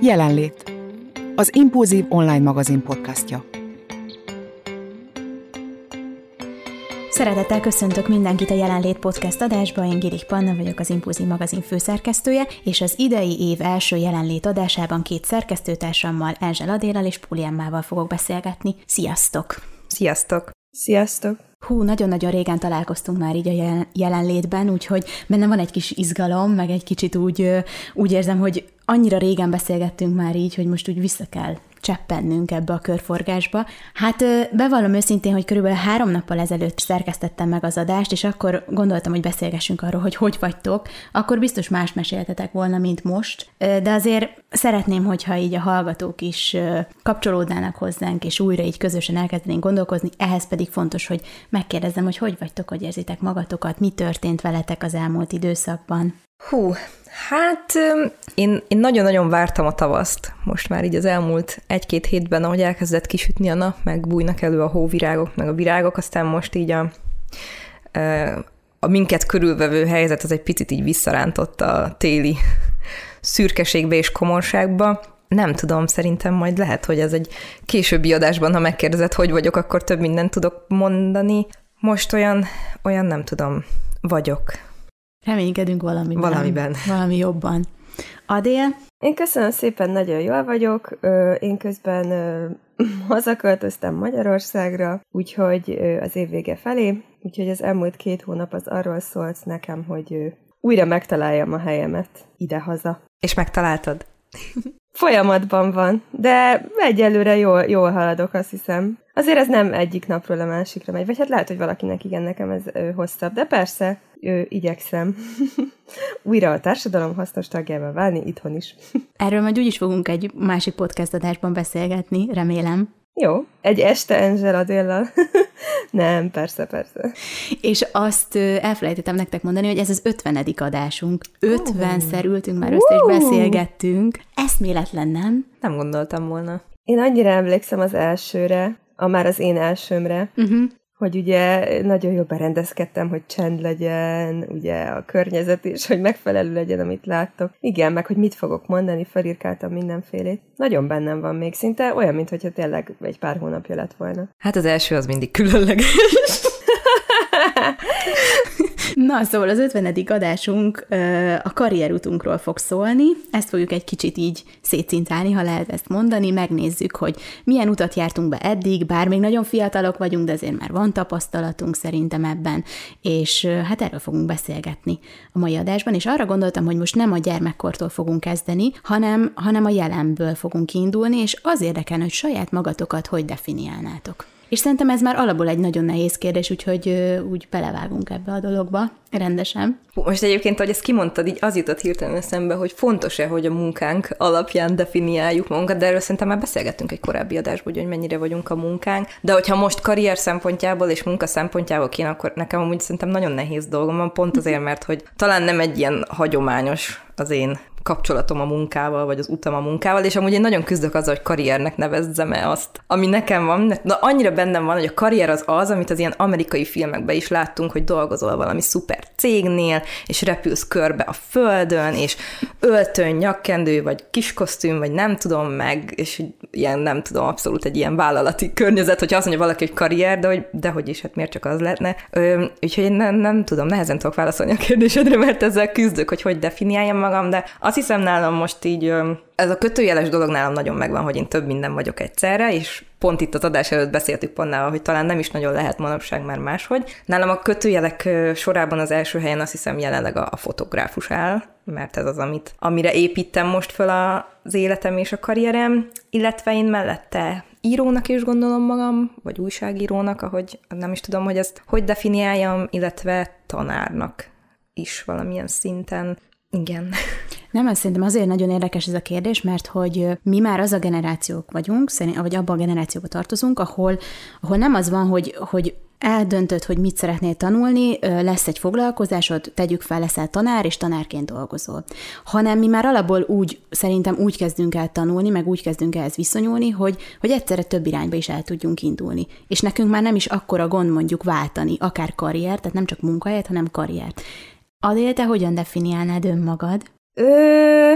Jelenlét. Az Impulzív online magazin podcastja. Szeretettel köszöntök mindenkit a Jelenlét Podcast adásba, én Girik Panna vagyok, az Impulzív magazin főszerkesztője, és az idei év első Jelenlét adásában két szerkesztőtársammal, Enzsel Adélal és Puliemmával fogok beszélgetni. Sziasztok! Sziasztok! Sziasztok! Hú, nagyon-nagyon régen találkoztunk már így a jelenlétben, úgyhogy bennem van egy kis izgalom, meg egy kicsit úgy, úgy érzem, hogy annyira régen beszélgettünk már így, hogy most úgy vissza kell cseppennünk ebbe a körforgásba. Hát bevallom őszintén, hogy körülbelül három nappal ezelőtt szerkesztettem meg az adást, és akkor gondoltam, hogy beszélgessünk arról, hogy hogy vagytok. Akkor biztos más meséltetek volna, mint most, de azért szeretném, hogyha így a hallgatók is kapcsolódnának hozzánk, és újra így közösen elkezdenénk gondolkozni, ehhez pedig fontos, hogy megkérdezem, hogy hogy vagytok, hogy érzitek magatokat, mi történt veletek az elmúlt időszakban. Hú, hát én, én nagyon-nagyon vártam a tavaszt. Most már így az elmúlt egy-két hétben, ahogy elkezdett kisütni a nap, meg bújnak elő a hóvirágok, meg a virágok, aztán most így a, a minket körülvevő helyzet az egy picit így visszarántott a téli szürkeségbe és komorságba. Nem tudom, szerintem majd lehet, hogy ez egy későbbi adásban, ha megkérdezed, hogy vagyok, akkor több mindent tudok mondani. Most olyan, olyan nem tudom, vagyok. Reménykedünk valamiben. Valamiben. Valami jobban. Adél? Én köszönöm szépen, nagyon jól vagyok. Én közben hazaköltöztem Magyarországra, úgyhogy az év vége felé, úgyhogy az elmúlt két hónap az arról szólt nekem, hogy újra megtaláljam a helyemet ide-haza. És megtaláltad? Folyamatban van, de egyelőre jól, jól haladok, azt hiszem. Azért ez nem egyik napról a másikra megy, vagy hát lehet, hogy valakinek igen, nekem ez hosszabb, de persze, ö, igyekszem újra a társadalom hasznos tagjával válni itthon is. Erről majd úgyis fogunk egy másik podcast adásban beszélgetni, remélem. Jó, egy este Angela déllal. Nem, persze, persze. És azt elfelejtettem nektek mondani, hogy ez az ötvenedik adásunk. Ötvenszer ültünk már össze, és beszélgettünk. Eszméletlen, nem? Nem gondoltam volna. Én annyira emlékszem az elsőre, a már az én elsőmre, uh-huh hogy ugye nagyon jól berendezkedtem, hogy csend legyen, ugye a környezet is, hogy megfelelő legyen, amit láttok. Igen, meg hogy mit fogok mondani, felírkáltam mindenfélét. Nagyon bennem van még, szinte olyan, mintha tényleg egy pár hónapja lett volna. Hát az első az mindig különleges. Na, szóval az 50. adásunk a karrierutunkról fog szólni. Ezt fogjuk egy kicsit így szétszintálni, ha lehet ezt mondani. Megnézzük, hogy milyen utat jártunk be eddig, bár még nagyon fiatalok vagyunk, de azért már van tapasztalatunk szerintem ebben, és hát erről fogunk beszélgetni a mai adásban, és arra gondoltam, hogy most nem a gyermekkortól fogunk kezdeni, hanem, hanem a jelenből fogunk kiindulni, és az érdekel, hogy saját magatokat hogy definiálnátok. És szerintem ez már alapból egy nagyon nehéz kérdés, úgyhogy úgy belevágunk ebbe a dologba rendesen. Most egyébként, ahogy ezt kimondtad, így az jutott hirtelen eszembe, hogy fontos-e, hogy a munkánk alapján definiáljuk magunkat, de erről szerintem már beszélgettünk egy korábbi adásban, hogy mennyire vagyunk a munkánk. De hogyha most karrier szempontjából és munka szempontjából kéne, akkor nekem amúgy szerintem nagyon nehéz dolgom van, pont azért, mert hogy talán nem egy ilyen hagyományos az én kapcsolatom a munkával, vagy az utam a munkával, és amúgy én nagyon küzdök azzal, hogy karriernek nevezzem-e azt, ami nekem van. De annyira bennem van, hogy a karrier az az, amit az ilyen amerikai filmekben is láttunk, hogy dolgozol valami szuper cégnél, és repülsz körbe a földön, és öltön, nyakkendő, vagy kiskosztüm, vagy nem tudom meg, és ilyen nem tudom, abszolút egy ilyen vállalati környezet, hogyha azt mondja valaki, hogy karrier, de hogy, de hogy is, hát miért csak az lehetne. Ö, úgyhogy én nem, nem tudom, nehezen tudok válaszolni a kérdésedre, mert ezzel küzdök, hogy hogy definiáljam magam, de azt hiszem nálam most így ez a kötőjeles dolog nálam nagyon megvan, hogy én több minden vagyok egyszerre, és pont itt az adás előtt beszéltük Ponnával, hogy talán nem is nagyon lehet manapság már máshogy. Nálam a kötőjelek sorában az első helyen azt hiszem jelenleg a, a fotográfus áll, mert ez az, amit, amire építem most fel az életem és a karrierem, illetve én mellette írónak is gondolom magam, vagy újságírónak, ahogy nem is tudom, hogy ezt hogy definiáljam, illetve tanárnak is valamilyen szinten. Igen. Nem, azt szerintem azért nagyon érdekes ez a kérdés, mert hogy mi már az a generációk vagyunk, vagy abban a generációba tartozunk, ahol, ahol nem az van, hogy, hogy eldöntöd, hogy mit szeretnél tanulni, lesz egy foglalkozásod, tegyük fel, leszel tanár, és tanárként dolgozol. Hanem mi már alapból úgy, szerintem úgy kezdünk el tanulni, meg úgy kezdünk ezt viszonyulni, hogy, hogy egyszerre több irányba is el tudjunk indulni. És nekünk már nem is akkora gond mondjuk váltani, akár karriert, tehát nem csak munkahelyet, hanem karriert. Adél, te hogyan definiálnád önmagad? Ö,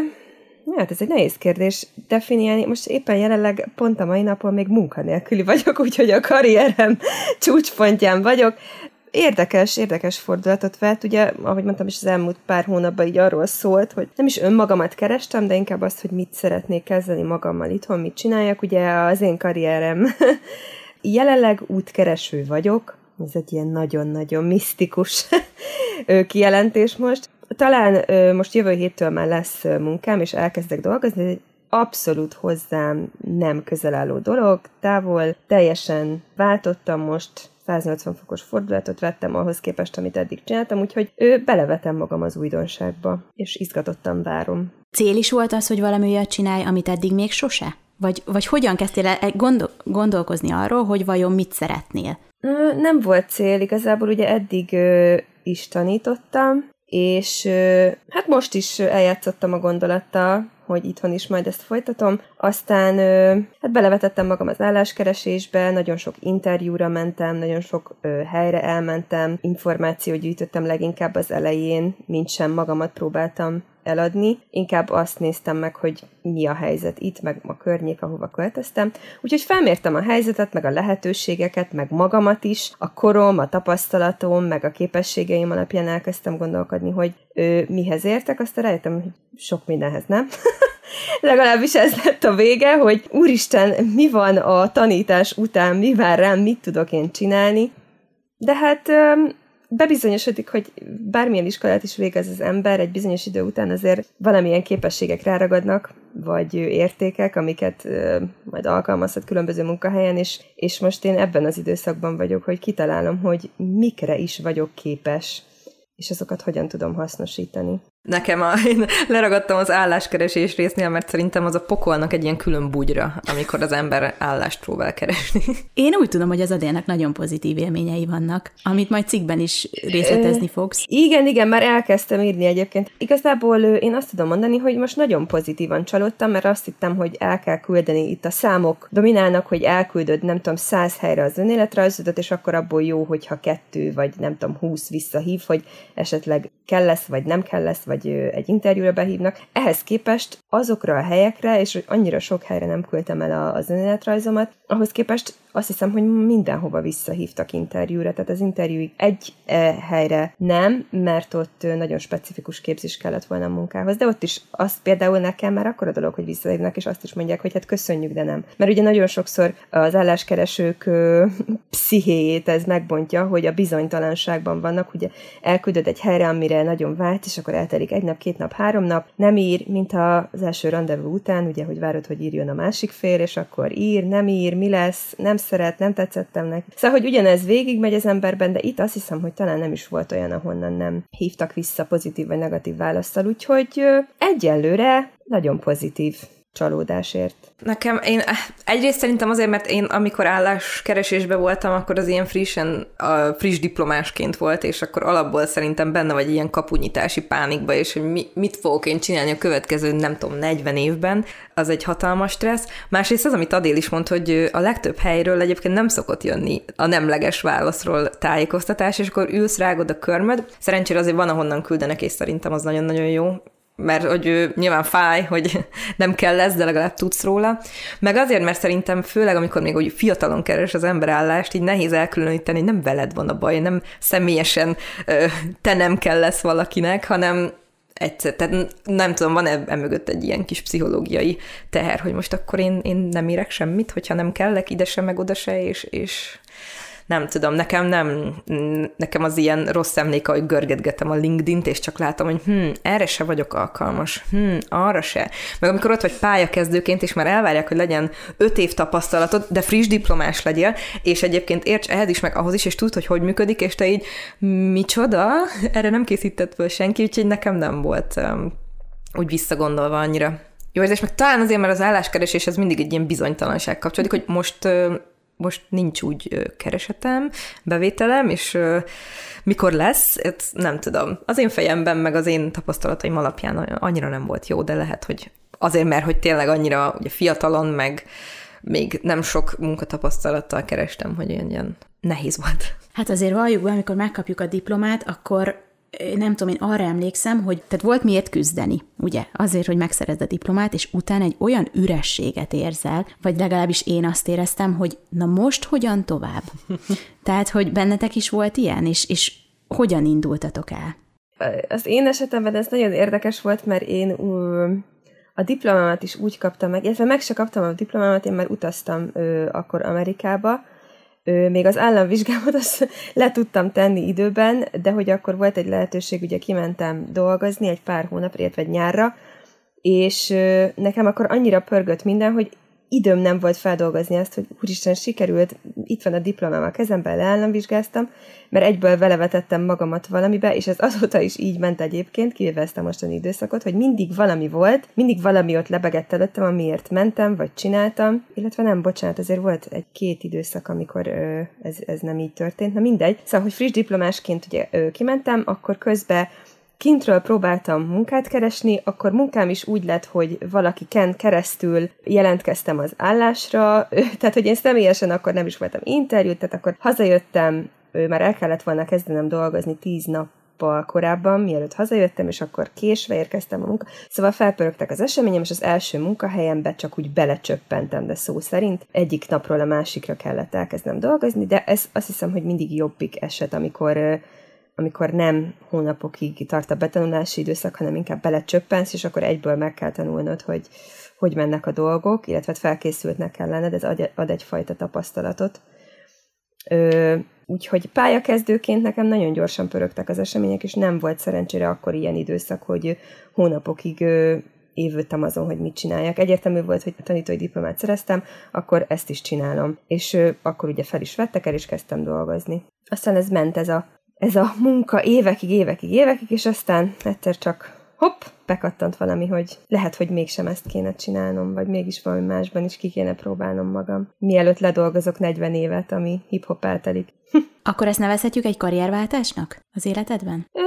Hát ez egy nehéz kérdés definiálni. Most éppen jelenleg pont a mai napon még munkanélküli vagyok, úgyhogy a karrierem csúcspontján vagyok. Érdekes, érdekes fordulatot vett. Ugye, ahogy mondtam is, az elmúlt pár hónapban így arról szólt, hogy nem is önmagamat kerestem, de inkább azt, hogy mit szeretnék kezdeni magammal itthon, mit csináljak. Ugye az én karrierem jelenleg útkereső vagyok, ez egy ilyen nagyon-nagyon misztikus kijelentés most. Talán most jövő héttől már lesz munkám, és elkezdek dolgozni, egy abszolút hozzám nem közel álló dolog, távol, teljesen váltottam most, 180 fokos fordulatot vettem ahhoz képest, amit eddig csináltam, úgyhogy ő belevetem magam az újdonságba, és izgatottan várom. Cél is volt az, hogy valami olyat csinálj, amit eddig még sose? Vagy, vagy hogyan kezdtél el gondol- gondolkozni arról, hogy vajon mit szeretnél? Nem volt cél, igazából ugye eddig is tanítottam, és hát most is eljátszottam a gondolattal, hogy itthon is majd ezt folytatom. Aztán hát belevetettem magam az álláskeresésbe, nagyon sok interjúra mentem, nagyon sok helyre elmentem, információt gyűjtöttem leginkább az elején, mint sem magamat próbáltam eladni, inkább azt néztem meg, hogy mi a helyzet itt, meg a környék, ahova költöztem. Úgyhogy felmértem a helyzetet, meg a lehetőségeket, meg magamat is, a korom, a tapasztalatom, meg a képességeim alapján elkezdtem gondolkodni, hogy ő, mihez értek, aztán rájöttem, hogy sok mindenhez nem. Legalábbis ez lett a vége, hogy úristen, mi van a tanítás után, mi vár rám, mit tudok én csinálni. De hát bebizonyosodik, hogy bármilyen iskolát is végez az ember, egy bizonyos idő után azért valamilyen képességek ráragadnak, vagy értékek, amiket majd alkalmazhat különböző munkahelyen, és, és most én ebben az időszakban vagyok, hogy kitalálom, hogy mikre is vagyok képes, és azokat hogyan tudom hasznosítani. Nekem a, én leragadtam az álláskeresés résznél, mert szerintem az a pokolnak egy ilyen külön bugyra, amikor az ember állást próbál keresni. Én úgy tudom, hogy az Adélnek nagyon pozitív élményei vannak, amit majd cikkben is részletezni fogsz. Igen, igen, már elkezdtem írni egyébként. Igazából én azt tudom mondani, hogy most nagyon pozitívan csalódtam, mert azt hittem, hogy el kell küldeni itt a számok dominálnak, hogy elküldöd, nem tudom, száz helyre az önéletrajzodat, és akkor abból jó, hogyha kettő, vagy nem tudom, húsz visszahív, hogy esetleg kell lesz, vagy nem kell lesz, vagy egy interjúra behívnak. Ehhez képest azokra a helyekre, és annyira sok helyre nem küldtem el az önéletrajzomat, ahhoz képest azt hiszem, hogy mindenhova visszahívtak interjúra, tehát az interjú egy e, helyre nem, mert ott nagyon specifikus képzés kellett volna a munkához, de ott is azt például nekem már akkor a dolog, hogy visszahívnak, és azt is mondják, hogy hát köszönjük, de nem. Mert ugye nagyon sokszor az álláskeresők ö, pszichéjét ez megbontja, hogy a bizonytalanságban vannak, ugye elküldöd egy helyre, amire nagyon vált, és akkor eltelik egy nap, két nap, három nap, nem ír, mint az első rendezvú után, ugye, hogy várod, hogy írjon a másik fél, és akkor ír, nem ír, mi lesz, nem szeret, nem tetszettem neki. Szóval, hogy ugyanez végigmegy az emberben, de itt azt hiszem, hogy talán nem is volt olyan, ahonnan nem hívtak vissza pozitív vagy negatív választal, úgyhogy egyelőre nagyon pozitív csalódásért. Nekem, én egyrészt szerintem azért, mert én amikor álláskeresésbe voltam, akkor az ilyen frissen, a friss diplomásként volt, és akkor alapból szerintem benne vagy ilyen kapunyítási pánikba, és hogy mi, mit fogok én csinálni a következő, nem tudom, 40 évben, az egy hatalmas stressz. Másrészt az, amit Adél is mondta, hogy a legtöbb helyről egyébként nem szokott jönni a nemleges válaszról tájékoztatás, és akkor ülsz, rágod a körmöd. Szerencsére azért van, ahonnan küldenek, és szerintem az nagyon-nagyon jó mert hogy ő nyilván fáj, hogy nem kell lesz, de legalább tudsz róla. Meg azért, mert szerintem főleg, amikor még úgy fiatalon keres az ember állást, így nehéz elkülöníteni, nem veled van a baj, nem személyesen te nem kell lesz valakinek, hanem egyszer, tehát nem tudom, van e mögött egy ilyen kis pszichológiai teher, hogy most akkor én, én nem érek semmit, hogyha nem kellek ide se, meg oda se, és, és nem tudom, nekem nem, nekem az ilyen rossz emléke, hogy görgetgetem a LinkedIn-t, és csak látom, hogy hm, erre se vagyok alkalmas, hm, arra se. Meg amikor ott vagy pályakezdőként, és már elvárják, hogy legyen öt év tapasztalatod, de friss diplomás legyél, és egyébként érts ehhez is, meg ahhoz is, és tudd, hogy hogy működik, és te így, micsoda? Erre nem készített föl senki, úgyhogy nekem nem volt úgy visszagondolva annyira jó érzés, meg talán azért, mert az álláskeresés ez mindig egy ilyen bizonytalanság kapcsolódik, hogy most most nincs úgy keresetem, bevételem, és mikor lesz, ezt nem tudom. Az én fejemben, meg az én tapasztalataim alapján annyira nem volt jó, de lehet, hogy azért, mert hogy tényleg annyira ugye fiatalon, meg még nem sok munkatapasztalattal kerestem, hogy ilyen, ilyen nehéz volt. Hát azért valljuk be, amikor megkapjuk a diplomát, akkor nem tudom, én arra emlékszem, hogy tehát volt miért küzdeni, ugye? Azért, hogy megszerezd a diplomát, és utána egy olyan ürességet érzel, vagy legalábbis én azt éreztem, hogy na most hogyan tovább? Tehát, hogy bennetek is volt ilyen, és, és hogyan indultatok el? Az én esetemben ez nagyon érdekes volt, mert én a diplomámat is úgy kaptam meg, illetve meg se kaptam a diplomámat, én már utaztam uh, akkor Amerikába, még az államvizsgámat azt le tudtam tenni időben, de hogy akkor volt egy lehetőség, ugye kimentem dolgozni egy pár hónap, illetve nyárra, és nekem akkor annyira pörgött minden, hogy időm nem volt feldolgozni ezt, hogy úristen, sikerült, itt van a diplomám a kezemben, leállamvizsgáztam, mert egyből vele vetettem magamat valamibe, és ez azóta is így ment egyébként, kivéve ezt a mostani időszakot, hogy mindig valami volt, mindig valami ott lebegett előttem, amiért mentem, vagy csináltam, illetve nem, bocsánat, azért volt egy-két időszak, amikor ö, ez, ez nem így történt, na mindegy. Szóval, hogy friss diplomásként ugye ö, kimentem, akkor közben kintről próbáltam munkát keresni, akkor munkám is úgy lett, hogy valaki ken keresztül jelentkeztem az állásra, tehát hogy én személyesen akkor nem is voltam interjút, tehát akkor hazajöttem, már el kellett volna kezdenem dolgozni tíz nap korábban, mielőtt hazajöttem, és akkor késve érkeztem a munka. Szóval felpörögtek az eseményem, és az első munkahelyembe csak úgy belecsöppentem, de szó szerint egyik napról a másikra kellett elkezdnem dolgozni, de ez azt hiszem, hogy mindig jobbik eset, amikor amikor nem hónapokig tart a betanulási időszak, hanem inkább belecsöppensz, és akkor egyből meg kell tanulnod, hogy hogy mennek a dolgok, illetve felkészültnek kell lenned, ez ad, ad egyfajta tapasztalatot. Ö, úgyhogy pályakezdőként nekem nagyon gyorsan pörögtek az események, és nem volt szerencsére akkor ilyen időszak, hogy hónapokig ö, évültem azon, hogy mit csináljak. Egyértelmű volt, hogy tanítói diplomát szereztem, akkor ezt is csinálom. És ö, akkor ugye fel is vettek el, és kezdtem dolgozni. Aztán ez ment ez a ez a munka évekig, évekig, évekig, és aztán egyszer csak hopp, bekattant valami, hogy lehet, hogy mégsem ezt kéne csinálnom, vagy mégis valami másban is ki kéne próbálnom magam. Mielőtt ledolgozok 40 évet, ami hip-hop eltelik. Akkor ezt nevezhetjük egy karrierváltásnak az életedben? Ö,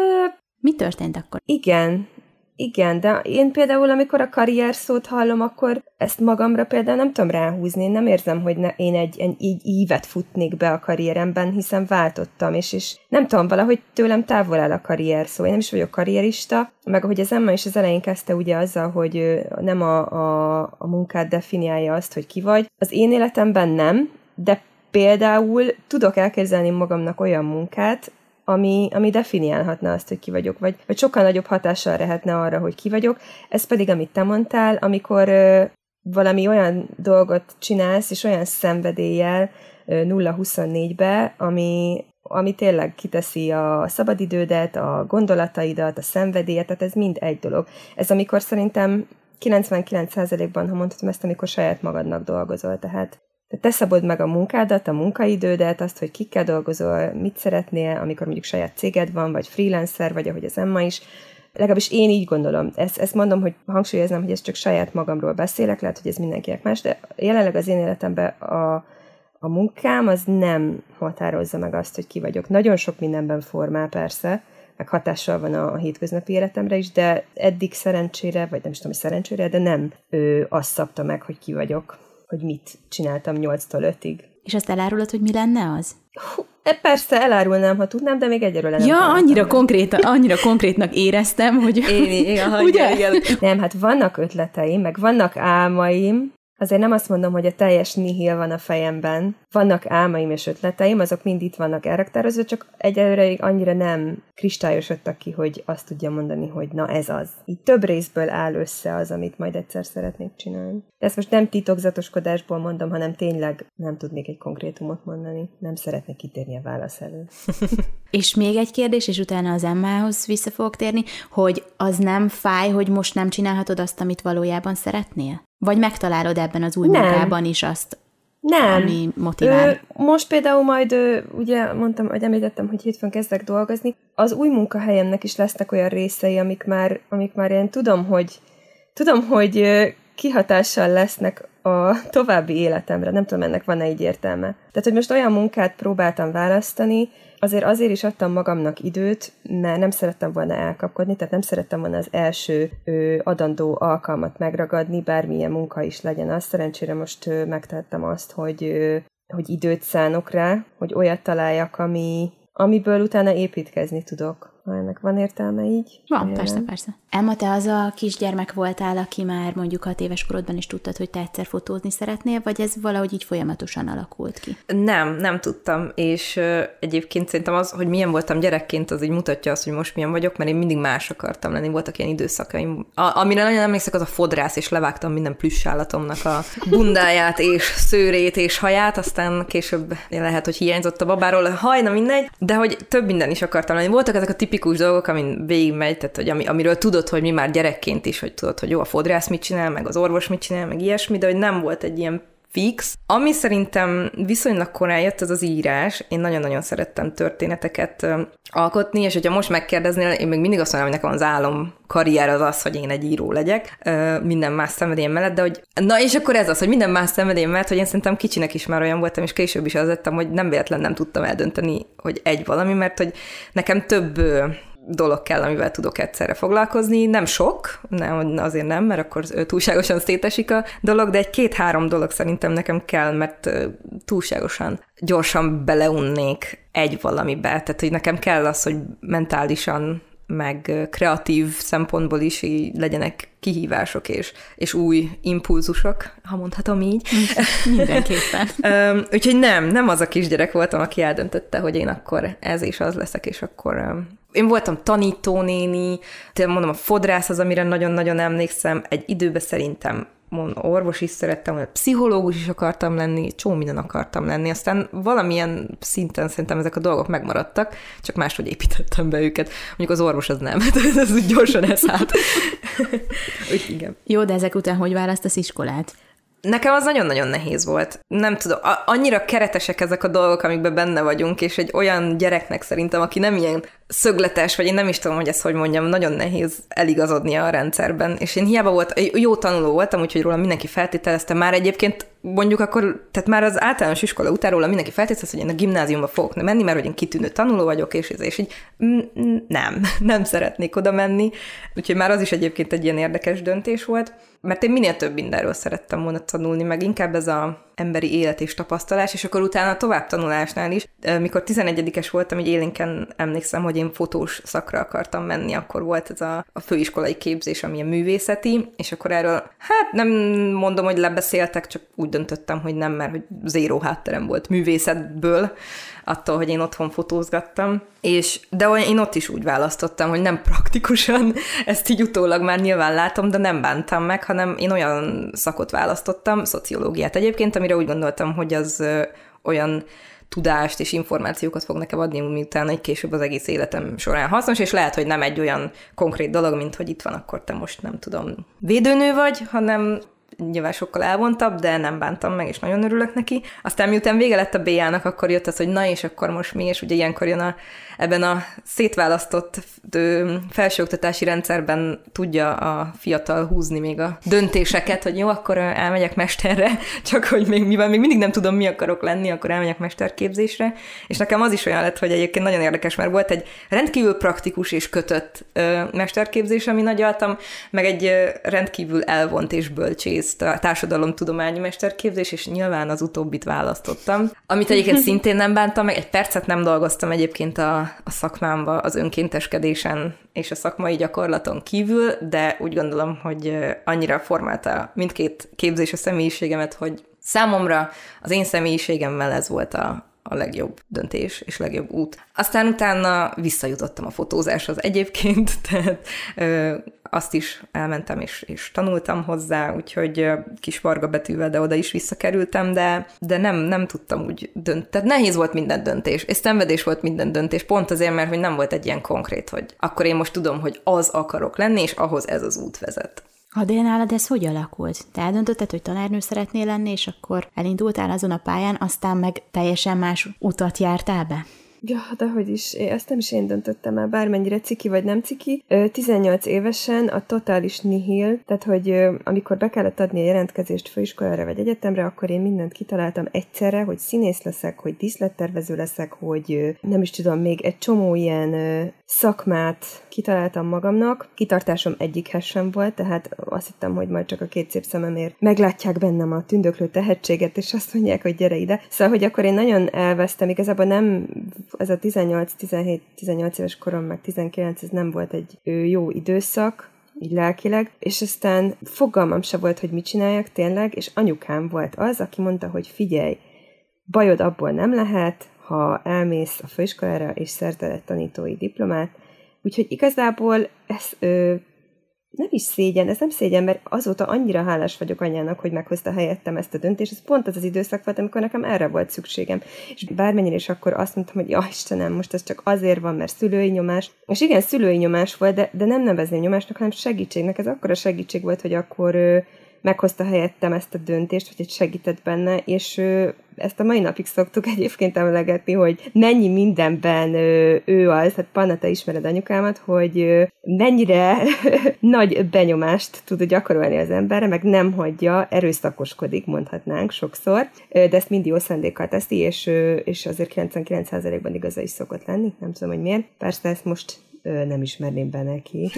Mi történt akkor? Igen, igen, de én például, amikor a karrier szót hallom, akkor ezt magamra például nem tudom ráhúzni. Én nem érzem, hogy ne, én egy, egy így ívet futnék be a karrieremben, hiszen váltottam, és, és nem tudom, valahogy tőlem távol áll a karrier szó. Én nem is vagyok karrierista, meg ahogy az Emma is az elején kezdte ugye azzal, hogy nem a, a, a munkát definiálja azt, hogy ki vagy. Az én életemben nem, de például tudok elképzelni magamnak olyan munkát, ami, ami definiálhatna azt, hogy ki vagyok, vagy, vagy sokkal nagyobb hatással lehetne arra, hogy ki vagyok. Ez pedig, amit te mondtál, amikor ö, valami olyan dolgot csinálsz, és olyan szenvedéllyel 0-24-be, ami, ami tényleg kiteszi a szabadidődet, a gondolataidat, a szenvedélyet, tehát ez mind egy dolog. Ez amikor szerintem 99%-ban, ha mondhatom ezt, amikor saját magadnak dolgozol, tehát te szabod meg a munkádat, a munkaidődet, azt, hogy kikkel dolgozol, mit szeretnél, amikor mondjuk saját céged van, vagy freelancer, vagy ahogy az Emma is, legalábbis én így gondolom. Ezt, ezt mondom, hogy hangsúlyoznám, hogy ez csak saját magamról beszélek, lehet, hogy ez mindenkinek más, de jelenleg az én életemben a, a munkám az nem határozza meg azt, hogy ki vagyok. Nagyon sok mindenben formál persze, meg hatással van a, a hétköznapi életemre is, de eddig szerencsére, vagy nem is tudom, hogy szerencsére, de nem ő azt szabta meg, hogy ki vagyok hogy mit csináltam 8-tól 5-ig. És azt elárulod, hogy mi lenne az? Hú, e, persze, elárulnám, ha tudnám, de még egyről nem Ja, annyira, konkrét, annyira konkrétnak éreztem, hogy... Én, igen, ugye? igen. Nem, hát vannak ötleteim, meg vannak álmaim, Azért nem azt mondom, hogy a teljes nihil van a fejemben. Vannak álmaim és ötleteim, azok mind itt vannak elraktározva, csak egyelőre annyira nem kristályosodtak ki, hogy azt tudja mondani, hogy na ez az. Így több részből áll össze az, amit majd egyszer szeretnék csinálni. De ezt most nem titokzatoskodásból mondom, hanem tényleg nem tudnék egy konkrétumot mondani. Nem szeretnék kitérni a válasz elő. és még egy kérdés, és utána az Emmához vissza fogok térni, hogy az nem fáj, hogy most nem csinálhatod azt, amit valójában szeretnél? Vagy megtalálod ebben az új nem. munkában is azt, nem. ami motivál? Ö, most például majd, ö, ugye mondtam, hogy említettem, hogy hétfőn kezdek dolgozni, az új munkahelyemnek is lesznek olyan részei, amik már, amik már én tudom, hogy tudom, hogy ö, kihatással lesznek a további életemre. Nem tudom, ennek van-e így értelme. Tehát, hogy most olyan munkát próbáltam választani, azért azért is adtam magamnak időt, mert nem szerettem volna elkapkodni, tehát nem szerettem volna az első ö, adandó alkalmat megragadni, bármilyen munka is legyen az. Szerencsére most ö, megtettem azt, hogy, ö, hogy időt szánok rá, hogy olyat találjak, ami, amiből utána építkezni tudok. Ennek van értelme így. Van, remélem. persze, persze. Emma, te az a kisgyermek voltál, aki már mondjuk hat éves korodban is tudtad, hogy te egyszer fotózni szeretnél, vagy ez valahogy így folyamatosan alakult ki? Nem, nem tudtam, és uh, egyébként szerintem az, hogy milyen voltam gyerekként, az így mutatja azt, hogy most milyen vagyok, mert én mindig más akartam lenni. Voltak ilyen időszakaim. A, amire nagyon emlékszek, az a fodrász, és levágtam minden plüss állatomnak a bundáját, és szőrét, és haját, aztán később lehet, hogy hiányzott a babáról a haj, na mindegy, de hogy több minden is akartam lenni. Voltak ezek a tipikus dolgok, amin végigmegy, tehát hogy ami, amiről tudod, hogy mi már gyerekként is, hogy tudod, hogy jó, a fodrász mit csinál, meg az orvos mit csinál, meg ilyesmi, de hogy nem volt egy ilyen fix. Ami szerintem viszonylag korán jött, az az írás. Én nagyon-nagyon szerettem történeteket alkotni, és hogyha most megkérdeznél, én még mindig azt mondom, hogy nekem az álom karrier az az, hogy én egy író legyek, minden más szenvedélyem mellett, de hogy na és akkor ez az, hogy minden más szenvedélyem mellett, hogy én szerintem kicsinek is már olyan voltam, és később is az lettem, hogy nem véletlen nem tudtam eldönteni, hogy egy valami, mert hogy nekem több dolog kell, amivel tudok egyszerre foglalkozni. Nem sok, nem, azért nem, mert akkor túlságosan szétesik a dolog, de egy két-három dolog szerintem nekem kell, mert túlságosan gyorsan beleunnék egy valamibe. Tehát, hogy nekem kell az, hogy mentálisan meg kreatív szempontból is így legyenek kihívások és, és új impulzusok, ha mondhatom így. Mindenképpen. Úgyhogy nem, nem az a kisgyerek voltam, aki eldöntötte, hogy én akkor ez és az leszek, és akkor én voltam tanítónéni, mondom, a fodrász az, amire nagyon-nagyon emlékszem, egy időben szerintem orvos is szerettem, vagy pszichológus is akartam lenni, csó minden akartam lenni, aztán valamilyen szinten szerintem ezek a dolgok megmaradtak, csak máshogy építettem be őket. Mondjuk az orvos az nem, ez úgy gyorsan elszállt. úgy igen. Jó, de ezek után hogy választasz iskolát? Nekem az nagyon-nagyon nehéz volt. Nem tudom, annyira keretesek ezek a dolgok, amikben benne vagyunk, és egy olyan gyereknek szerintem, aki nem ilyen szögletes, vagy én nem is tudom, hogy ezt hogy mondjam, nagyon nehéz eligazodnia a rendszerben. És én hiába volt, jó tanuló voltam, úgyhogy róla mindenki feltételezte. Már egyébként mondjuk akkor, tehát már az általános iskola után róla mindenki feltételezte, hogy én a gimnáziumba fogok menni, mert hogy én kitűnő tanuló vagyok, és, és így nem, nem szeretnék oda menni. Úgyhogy már az is egyébként egy ilyen érdekes döntés volt mert én minél több mindenről szerettem volna tanulni, meg inkább ez a emberi élet és tapasztalás, és akkor utána tovább tanulásnál is. Mikor 11-es voltam, így élénken emlékszem, hogy én fotós szakra akartam menni, akkor volt ez a, a főiskolai képzés, ami a művészeti, és akkor erről, hát nem mondom, hogy lebeszéltek, csak úgy döntöttem, hogy nem, mert hogy zéró hátterem volt művészetből, attól, hogy én otthon fotózgattam, és, de én ott is úgy választottam, hogy nem praktikusan, ezt így utólag már nyilván látom, de nem bántam meg, hanem én olyan szakot választottam, szociológiát egyébként, amire úgy gondoltam, hogy az olyan tudást és információkat fog nekem adni, miután egy később az egész életem során hasznos, és lehet, hogy nem egy olyan konkrét dolog, mint hogy itt van, akkor te most nem tudom, védőnő vagy, hanem nyilván sokkal elvontabb, de nem bántam meg, és nagyon örülök neki. Aztán miután vége lett a BA-nak, akkor jött az, hogy na és akkor most mi, és ugye ilyenkor jön a, ebben a szétválasztott felsőoktatási rendszerben tudja a fiatal húzni még a döntéseket, hogy jó, akkor elmegyek mesterre, csak hogy még mivel még mindig nem tudom, mi akarok lenni, akkor elmegyek mesterképzésre. És nekem az is olyan lett, hogy egyébként nagyon érdekes, mert volt egy rendkívül praktikus és kötött ö, mesterképzés, ami nagyaltam, meg egy ö, rendkívül elvont és bölcsész társadalomtudományi mesterképzés, és nyilván az utóbbit választottam. Amit egyébként szintén nem bántam, meg egy percet nem dolgoztam egyébként a, a szakmámba, az önkénteskedésen és a szakmai gyakorlaton kívül, de úgy gondolom, hogy annyira formálta mindkét képzés a személyiségemet, hogy számomra az én személyiségemmel ez volt a, a legjobb döntés és legjobb út. Aztán utána visszajutottam a fotózáshoz egyébként, tehát ö, azt is elmentem és, és tanultam hozzá, úgyhogy kis varga betűvel, de oda is visszakerültem, de, de nem, nem tudtam úgy dönteni. Tehát nehéz volt minden döntés, és szenvedés volt minden döntés, pont azért, mert hogy nem volt egy ilyen konkrét, hogy akkor én most tudom, hogy az akarok lenni, és ahhoz ez az út vezet. A de nálad ez hogy alakult? Te eldöntötted, hogy tanárnő szeretnél lenni, és akkor elindultál azon a pályán, aztán meg teljesen más utat jártál be? Ja, de hogy is, ezt nem is én döntöttem el, bármennyire ciki vagy nem ciki. 18 évesen a totális nihil, tehát hogy amikor be kellett adni a jelentkezést főiskolára vagy egyetemre, akkor én mindent kitaláltam egyszerre, hogy színész leszek, hogy díszlettervező leszek, hogy nem is tudom, még egy csomó ilyen szakmát kitaláltam magamnak. Kitartásom egyikhez sem volt, tehát azt hittem, hogy majd csak a két szép szememért meglátják bennem a tündöklő tehetséget, és azt mondják, hogy gyere ide. Szóval, hogy akkor én nagyon elvesztem, igazából nem ez a 18-17-18 éves korom, meg 19, ez nem volt egy jó időszak, így lelkileg, és aztán fogalmam se volt, hogy mit csináljak tényleg, és anyukám volt az, aki mondta, hogy figyelj, bajod abból nem lehet, ha elmész a főiskolára és szerzel egy tanítói diplomát, úgyhogy igazából ez ö, nem is szégyen, ez nem szégyen, mert azóta annyira hálás vagyok anyának, hogy meghozta helyettem ezt a döntést. Ez pont az az időszak volt, amikor nekem erre volt szükségem. És bármennyire is akkor azt mondtam, hogy ja Istenem, most ez csak azért van, mert szülői nyomás. És igen, szülői nyomás volt, de, de nem nevezném nyomásnak, hanem segítségnek. Ez a segítség volt, hogy akkor meghozta helyettem ezt a döntést, hogy egy segített benne, és ezt a mai napig szoktuk egyébként emlegetni, hogy mennyi mindenben ő az, hát Panna, te ismered anyukámat, hogy mennyire nagy benyomást tud gyakorolni az emberre, meg nem hagyja, erőszakoskodik, mondhatnánk sokszor, de ezt mindig jó szándékkal teszi, és, és azért 99%-ban igaza is szokott lenni, nem tudom, hogy miért. Persze ezt most nem ismerném be neki.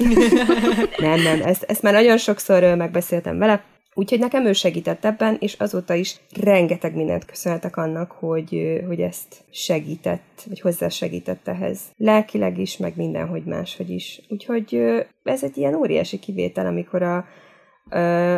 nem, nem, ezt, ezt már nagyon sokszor megbeszéltem vele, Úgyhogy nekem ő segített ebben, és azóta is rengeteg mindent köszönhetek annak, hogy, hogy ezt segített, vagy hozzá segített ehhez. Lelkileg is, meg mindenhogy máshogy is. Úgyhogy ez egy ilyen óriási kivétel, amikor a,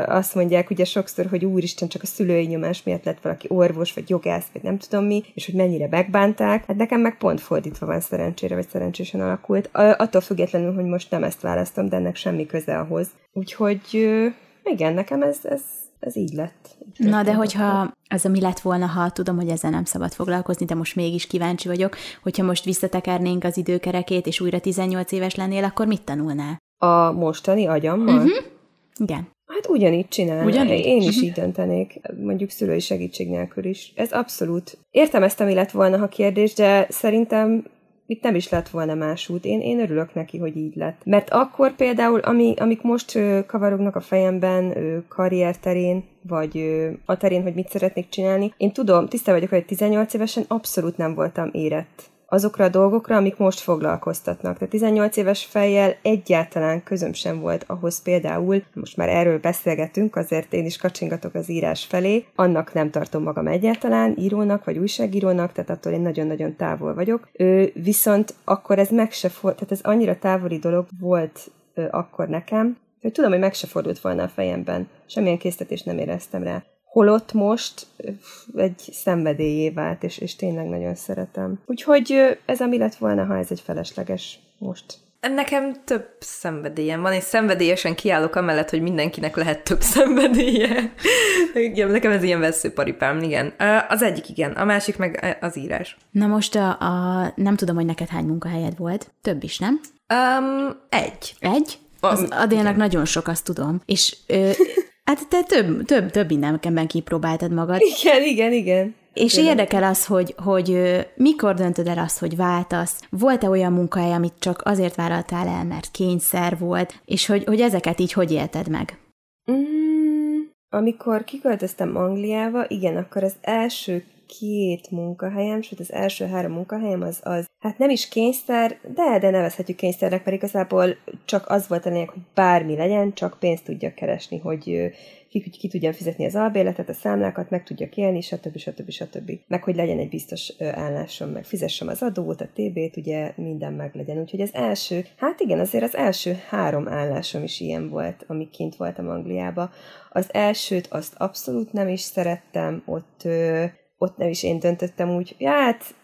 azt mondják ugye sokszor, hogy úristen, csak a szülői nyomás miatt lett valaki orvos, vagy jogász, vagy nem tudom mi, és hogy mennyire megbánták. Hát nekem meg pont fordítva van szerencsére, vagy szerencsésen alakult. Attól függetlenül, hogy most nem ezt választom, de ennek semmi köze ahhoz. Úgyhogy igen, nekem ez, ez, ez így lett. Így Na, de hogyha az, ami lett volna, ha tudom, hogy ezzel nem szabad foglalkozni, de most mégis kíváncsi vagyok, hogyha most visszatekernénk az időkerekét, és újra 18 éves lennél, akkor mit tanulnál? A mostani agyammal? Uh-huh. Igen. Hát ugyanígy csinál. Ugyanígy? Én is így döntenék, mondjuk szülői segítség nélkül is. Ez abszolút. Értem ezt, ami lett volna, ha kérdés, de szerintem itt nem is lett volna más út. Én, én örülök neki, hogy így lett. Mert akkor például, ami, amik most ö, kavarognak a fejemben, ö, karrier terén, vagy ö, a terén, hogy mit szeretnék csinálni, én tudom, tiszta vagyok, hogy 18 évesen abszolút nem voltam érett azokra a dolgokra, amik most foglalkoztatnak. Tehát 18 éves fejjel egyáltalán közöm sem volt ahhoz például, most már erről beszélgetünk, azért én is kacsingatok az írás felé, annak nem tartom magam egyáltalán írónak vagy újságírónak, tehát attól én nagyon-nagyon távol vagyok. Ő, viszont akkor ez meg se fordult, tehát ez annyira távoli dolog volt ö, akkor nekem, hogy tudom, hogy meg se fordult volna a fejemben. Semmilyen késztetést nem éreztem rá holott most egy szenvedélyé vált, és, és tényleg nagyon szeretem. Úgyhogy ez ami lett volna, ha ez egy felesleges most. Nekem több szenvedélyem van, és szenvedélyesen kiállok amellett, hogy mindenkinek lehet több szenvedélye. igen, nekem ez ilyen veszőparipám, igen. Az egyik igen, a másik meg az írás. Na most a, a nem tudom, hogy neked hány munkahelyed volt. Több is, nem? Um, egy. Egy? Az Adélnak nagyon sok, azt tudom. És ö, Hát te több, több, több mindenben kipróbáltad magad. Igen, igen, igen. És igen. érdekel az, hogy, hogy mikor döntöd el azt, hogy váltasz? Volt-e olyan munkahely, amit csak azért vállaltál el, mert kényszer volt, és hogy, hogy ezeket így hogy élted meg? Mm, amikor kiköltöztem Angliába, igen, akkor az első két munkahelyem, sőt az első három munkahelyem az, az hát nem is kényszer, de, de nevezhetjük kényszernek, mert igazából csak az volt a lényeg, hogy bármi legyen, csak pénzt tudja keresni, hogy ki, ki tudja fizetni az albérletet, a számlákat, meg tudja élni, stb. stb. stb. Meg hogy legyen egy biztos állásom, meg fizessem az adót, a TB-t, ugye minden meg legyen. Úgyhogy az első, hát igen, azért az első három állásom is ilyen volt, amik kint voltam Angliába. Az elsőt azt abszolút nem is szerettem, ott ott nem is én döntöttem úgy, hát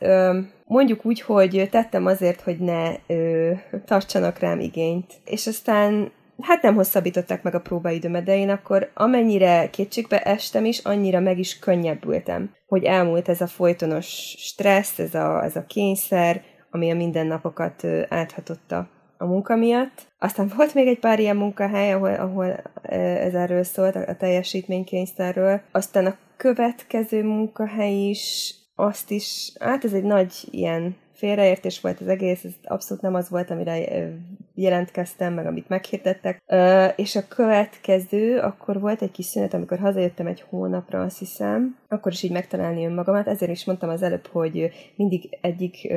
mondjuk úgy, hogy tettem azért, hogy ne ö, tartsanak rám igényt. És aztán hát nem hosszabbították meg a próbaidőmet, de én akkor amennyire kétségbe estem is, annyira meg is könnyebbültem, hogy elmúlt ez a folytonos stressz, ez a, ez a kényszer, ami a mindennapokat áthatotta a munka miatt. Aztán volt még egy pár ilyen munkahely, ahol, ahol ez erről szólt, a teljesítménykényszerről. Aztán a következő munkahely is, azt is, hát ez egy nagy ilyen félreértés volt az egész, ez abszolút nem az volt, amire jelentkeztem, meg amit meghirdettek. És a következő, akkor volt egy kis szünet, amikor hazajöttem egy hónapra, azt hiszem, akkor is így megtalálni önmagamat, ezért is mondtam az előbb, hogy mindig egyik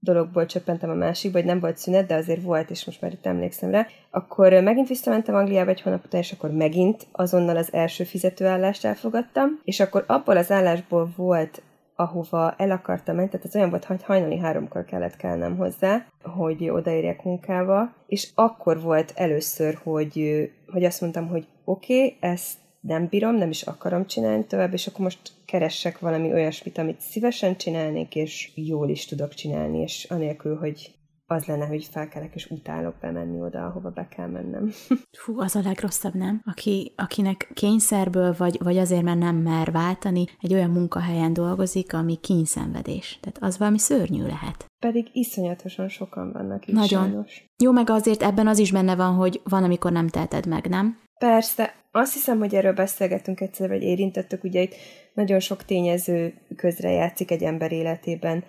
dologból csöppentem a másikba, hogy nem volt szünet, de azért volt, és most már itt emlékszem rá. Akkor megint visszamentem Angliába egy hónap után, és akkor megint azonnal az első fizetőállást elfogadtam, és akkor abból az állásból volt ahova el akartam menni, tehát az olyan volt, hogy hajnali háromkor kellett kelnem hozzá, hogy odaérjek munkába, és akkor volt először, hogy, hogy azt mondtam, hogy oké, okay, ezt nem bírom, nem is akarom csinálni tovább, és akkor most keressek valami olyasmit, amit szívesen csinálnék, és jól is tudok csinálni, és anélkül, hogy az lenne, hogy felkelek és utálok bemenni oda, ahova be kell mennem. Fú, az a legrosszabb, nem? Aki, akinek kényszerből, vagy, vagy azért, mert nem mer váltani, egy olyan munkahelyen dolgozik, ami kényszenvedés. Tehát az valami szörnyű lehet. Pedig iszonyatosan sokan vannak is Nagyon. sajnos. Jó, meg azért ebben az is benne van, hogy van, amikor nem teheted meg, nem? Persze, azt hiszem, hogy erről beszélgettünk egyszer, vagy érintettük, ugye itt nagyon sok tényező közre játszik egy ember életében,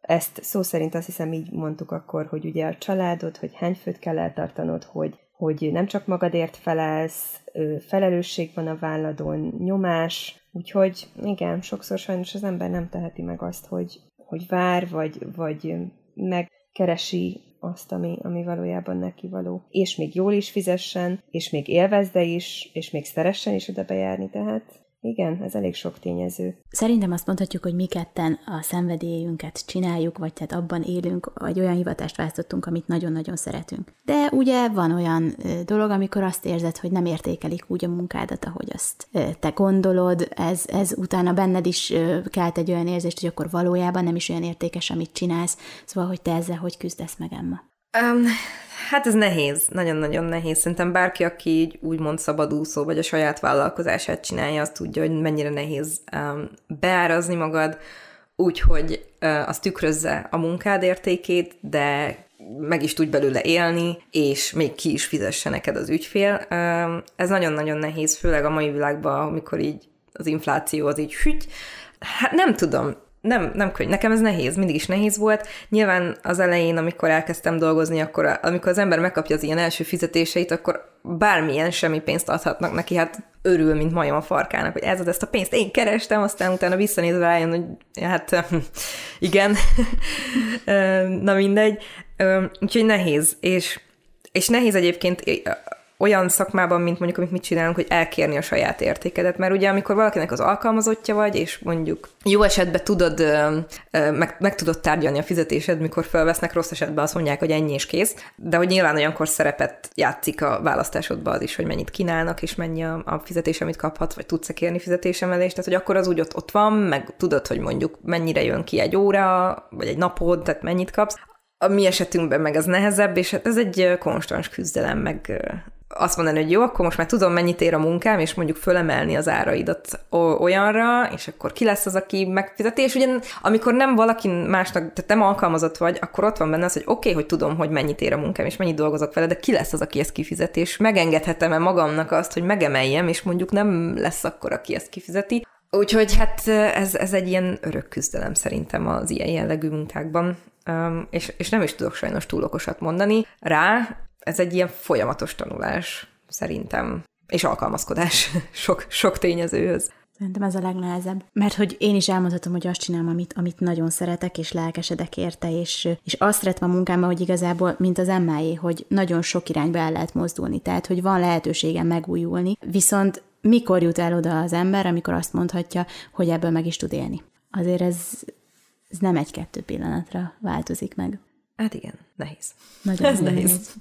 ezt szó szerint azt hiszem így mondtuk akkor, hogy ugye a családod, hogy hány főt kell eltartanod, hogy, hogy nem csak magadért felelsz, felelősség van a válladon, nyomás, úgyhogy igen, sokszor sajnos az ember nem teheti meg azt, hogy, hogy vár, vagy, vagy megkeresi azt, ami, ami valójában neki való. És még jól is fizessen, és még élvezde is, és még szeressen is oda bejárni, tehát igen, ez elég sok tényező. Szerintem azt mondhatjuk, hogy mi ketten a szenvedélyünket csináljuk, vagy tehát abban élünk, vagy olyan hivatást választottunk, amit nagyon-nagyon szeretünk. De ugye van olyan dolog, amikor azt érzed, hogy nem értékelik úgy a munkádat, ahogy azt te gondolod, ez, ez utána benned is kelt egy olyan érzést, hogy akkor valójában nem is olyan értékes, amit csinálsz. Szóval, hogy te ezzel hogy küzdesz meg, Emma? Um, hát ez nehéz, nagyon-nagyon nehéz. Szerintem bárki, aki így úgymond szabadúszó, vagy a saját vállalkozását csinálja, azt tudja, hogy mennyire nehéz um, beárazni magad, úgyhogy uh, az tükrözze a munkád értékét, de meg is tudj belőle élni, és még ki is fizesse neked az ügyfél. Um, ez nagyon-nagyon nehéz, főleg a mai világban, amikor így az infláció az így hügy. Hát nem tudom, nem, nem könnyű. Nekem ez nehéz, mindig is nehéz volt. Nyilván az elején, amikor elkezdtem dolgozni, akkor amikor az ember megkapja az ilyen első fizetéseit, akkor bármilyen semmi pénzt adhatnak neki, hát örül, mint majom a farkának, hogy ez az, ezt a pénzt én kerestem, aztán utána visszanézve rájön, hogy hát igen, na mindegy. Úgyhogy nehéz, és, és nehéz egyébként olyan szakmában, mint mondjuk, amit mit csinálunk, hogy elkérni a saját értékedet. Mert ugye, amikor valakinek az alkalmazottja vagy, és mondjuk jó esetben tudod, meg, meg tudod tárgyalni a fizetésed, mikor felvesznek, rossz esetben azt mondják, hogy ennyi és kész. De hogy nyilván olyankor szerepet játszik a választásodban az is, hogy mennyit kínálnak, és mennyi a, a fizetés, amit kaphat, vagy tudsz-e kérni fizetésemelést. Tehát, hogy akkor az úgy ott, ott van, meg tudod, hogy mondjuk mennyire jön ki egy óra, vagy egy napod, tehát mennyit kapsz. A mi esetünkben meg ez nehezebb, és hát ez egy konstans küzdelem, meg azt mondani, hogy jó, akkor most már tudom, mennyit ér a munkám, és mondjuk fölemelni az áraidat olyanra, és akkor ki lesz az, aki megfizeti, és ugye amikor nem valaki másnak, tehát nem alkalmazott vagy, akkor ott van benne az, hogy oké, okay, hogy tudom, hogy mennyit ér a munkám, és mennyit dolgozok vele, de ki lesz az, aki ezt kifizeti, és megengedhetem-e magamnak azt, hogy megemeljem, és mondjuk nem lesz akkor, aki ezt kifizeti. Úgyhogy hát ez, ez egy ilyen örök küzdelem szerintem az ilyen jellegű munkákban, um, és, és nem is tudok sajnos túl okosat mondani rá, ez egy ilyen folyamatos tanulás, szerintem, és alkalmazkodás sok, sok tényezőhöz. Szerintem ez a legnehezebb. Mert hogy én is elmondhatom, hogy azt csinálom, amit, amit nagyon szeretek, és lelkesedek érte, és, és azt szeretem a munkámban, hogy igazából, mint az emmáé, hogy nagyon sok irányba el lehet mozdulni, tehát, hogy van lehetőségem megújulni, viszont mikor jut el oda az ember, amikor azt mondhatja, hogy ebből meg is tud élni. Azért ez, ez nem egy-kettő pillanatra változik meg. Hát igen, nehéz. Nagyon ez nehéz. nehéz.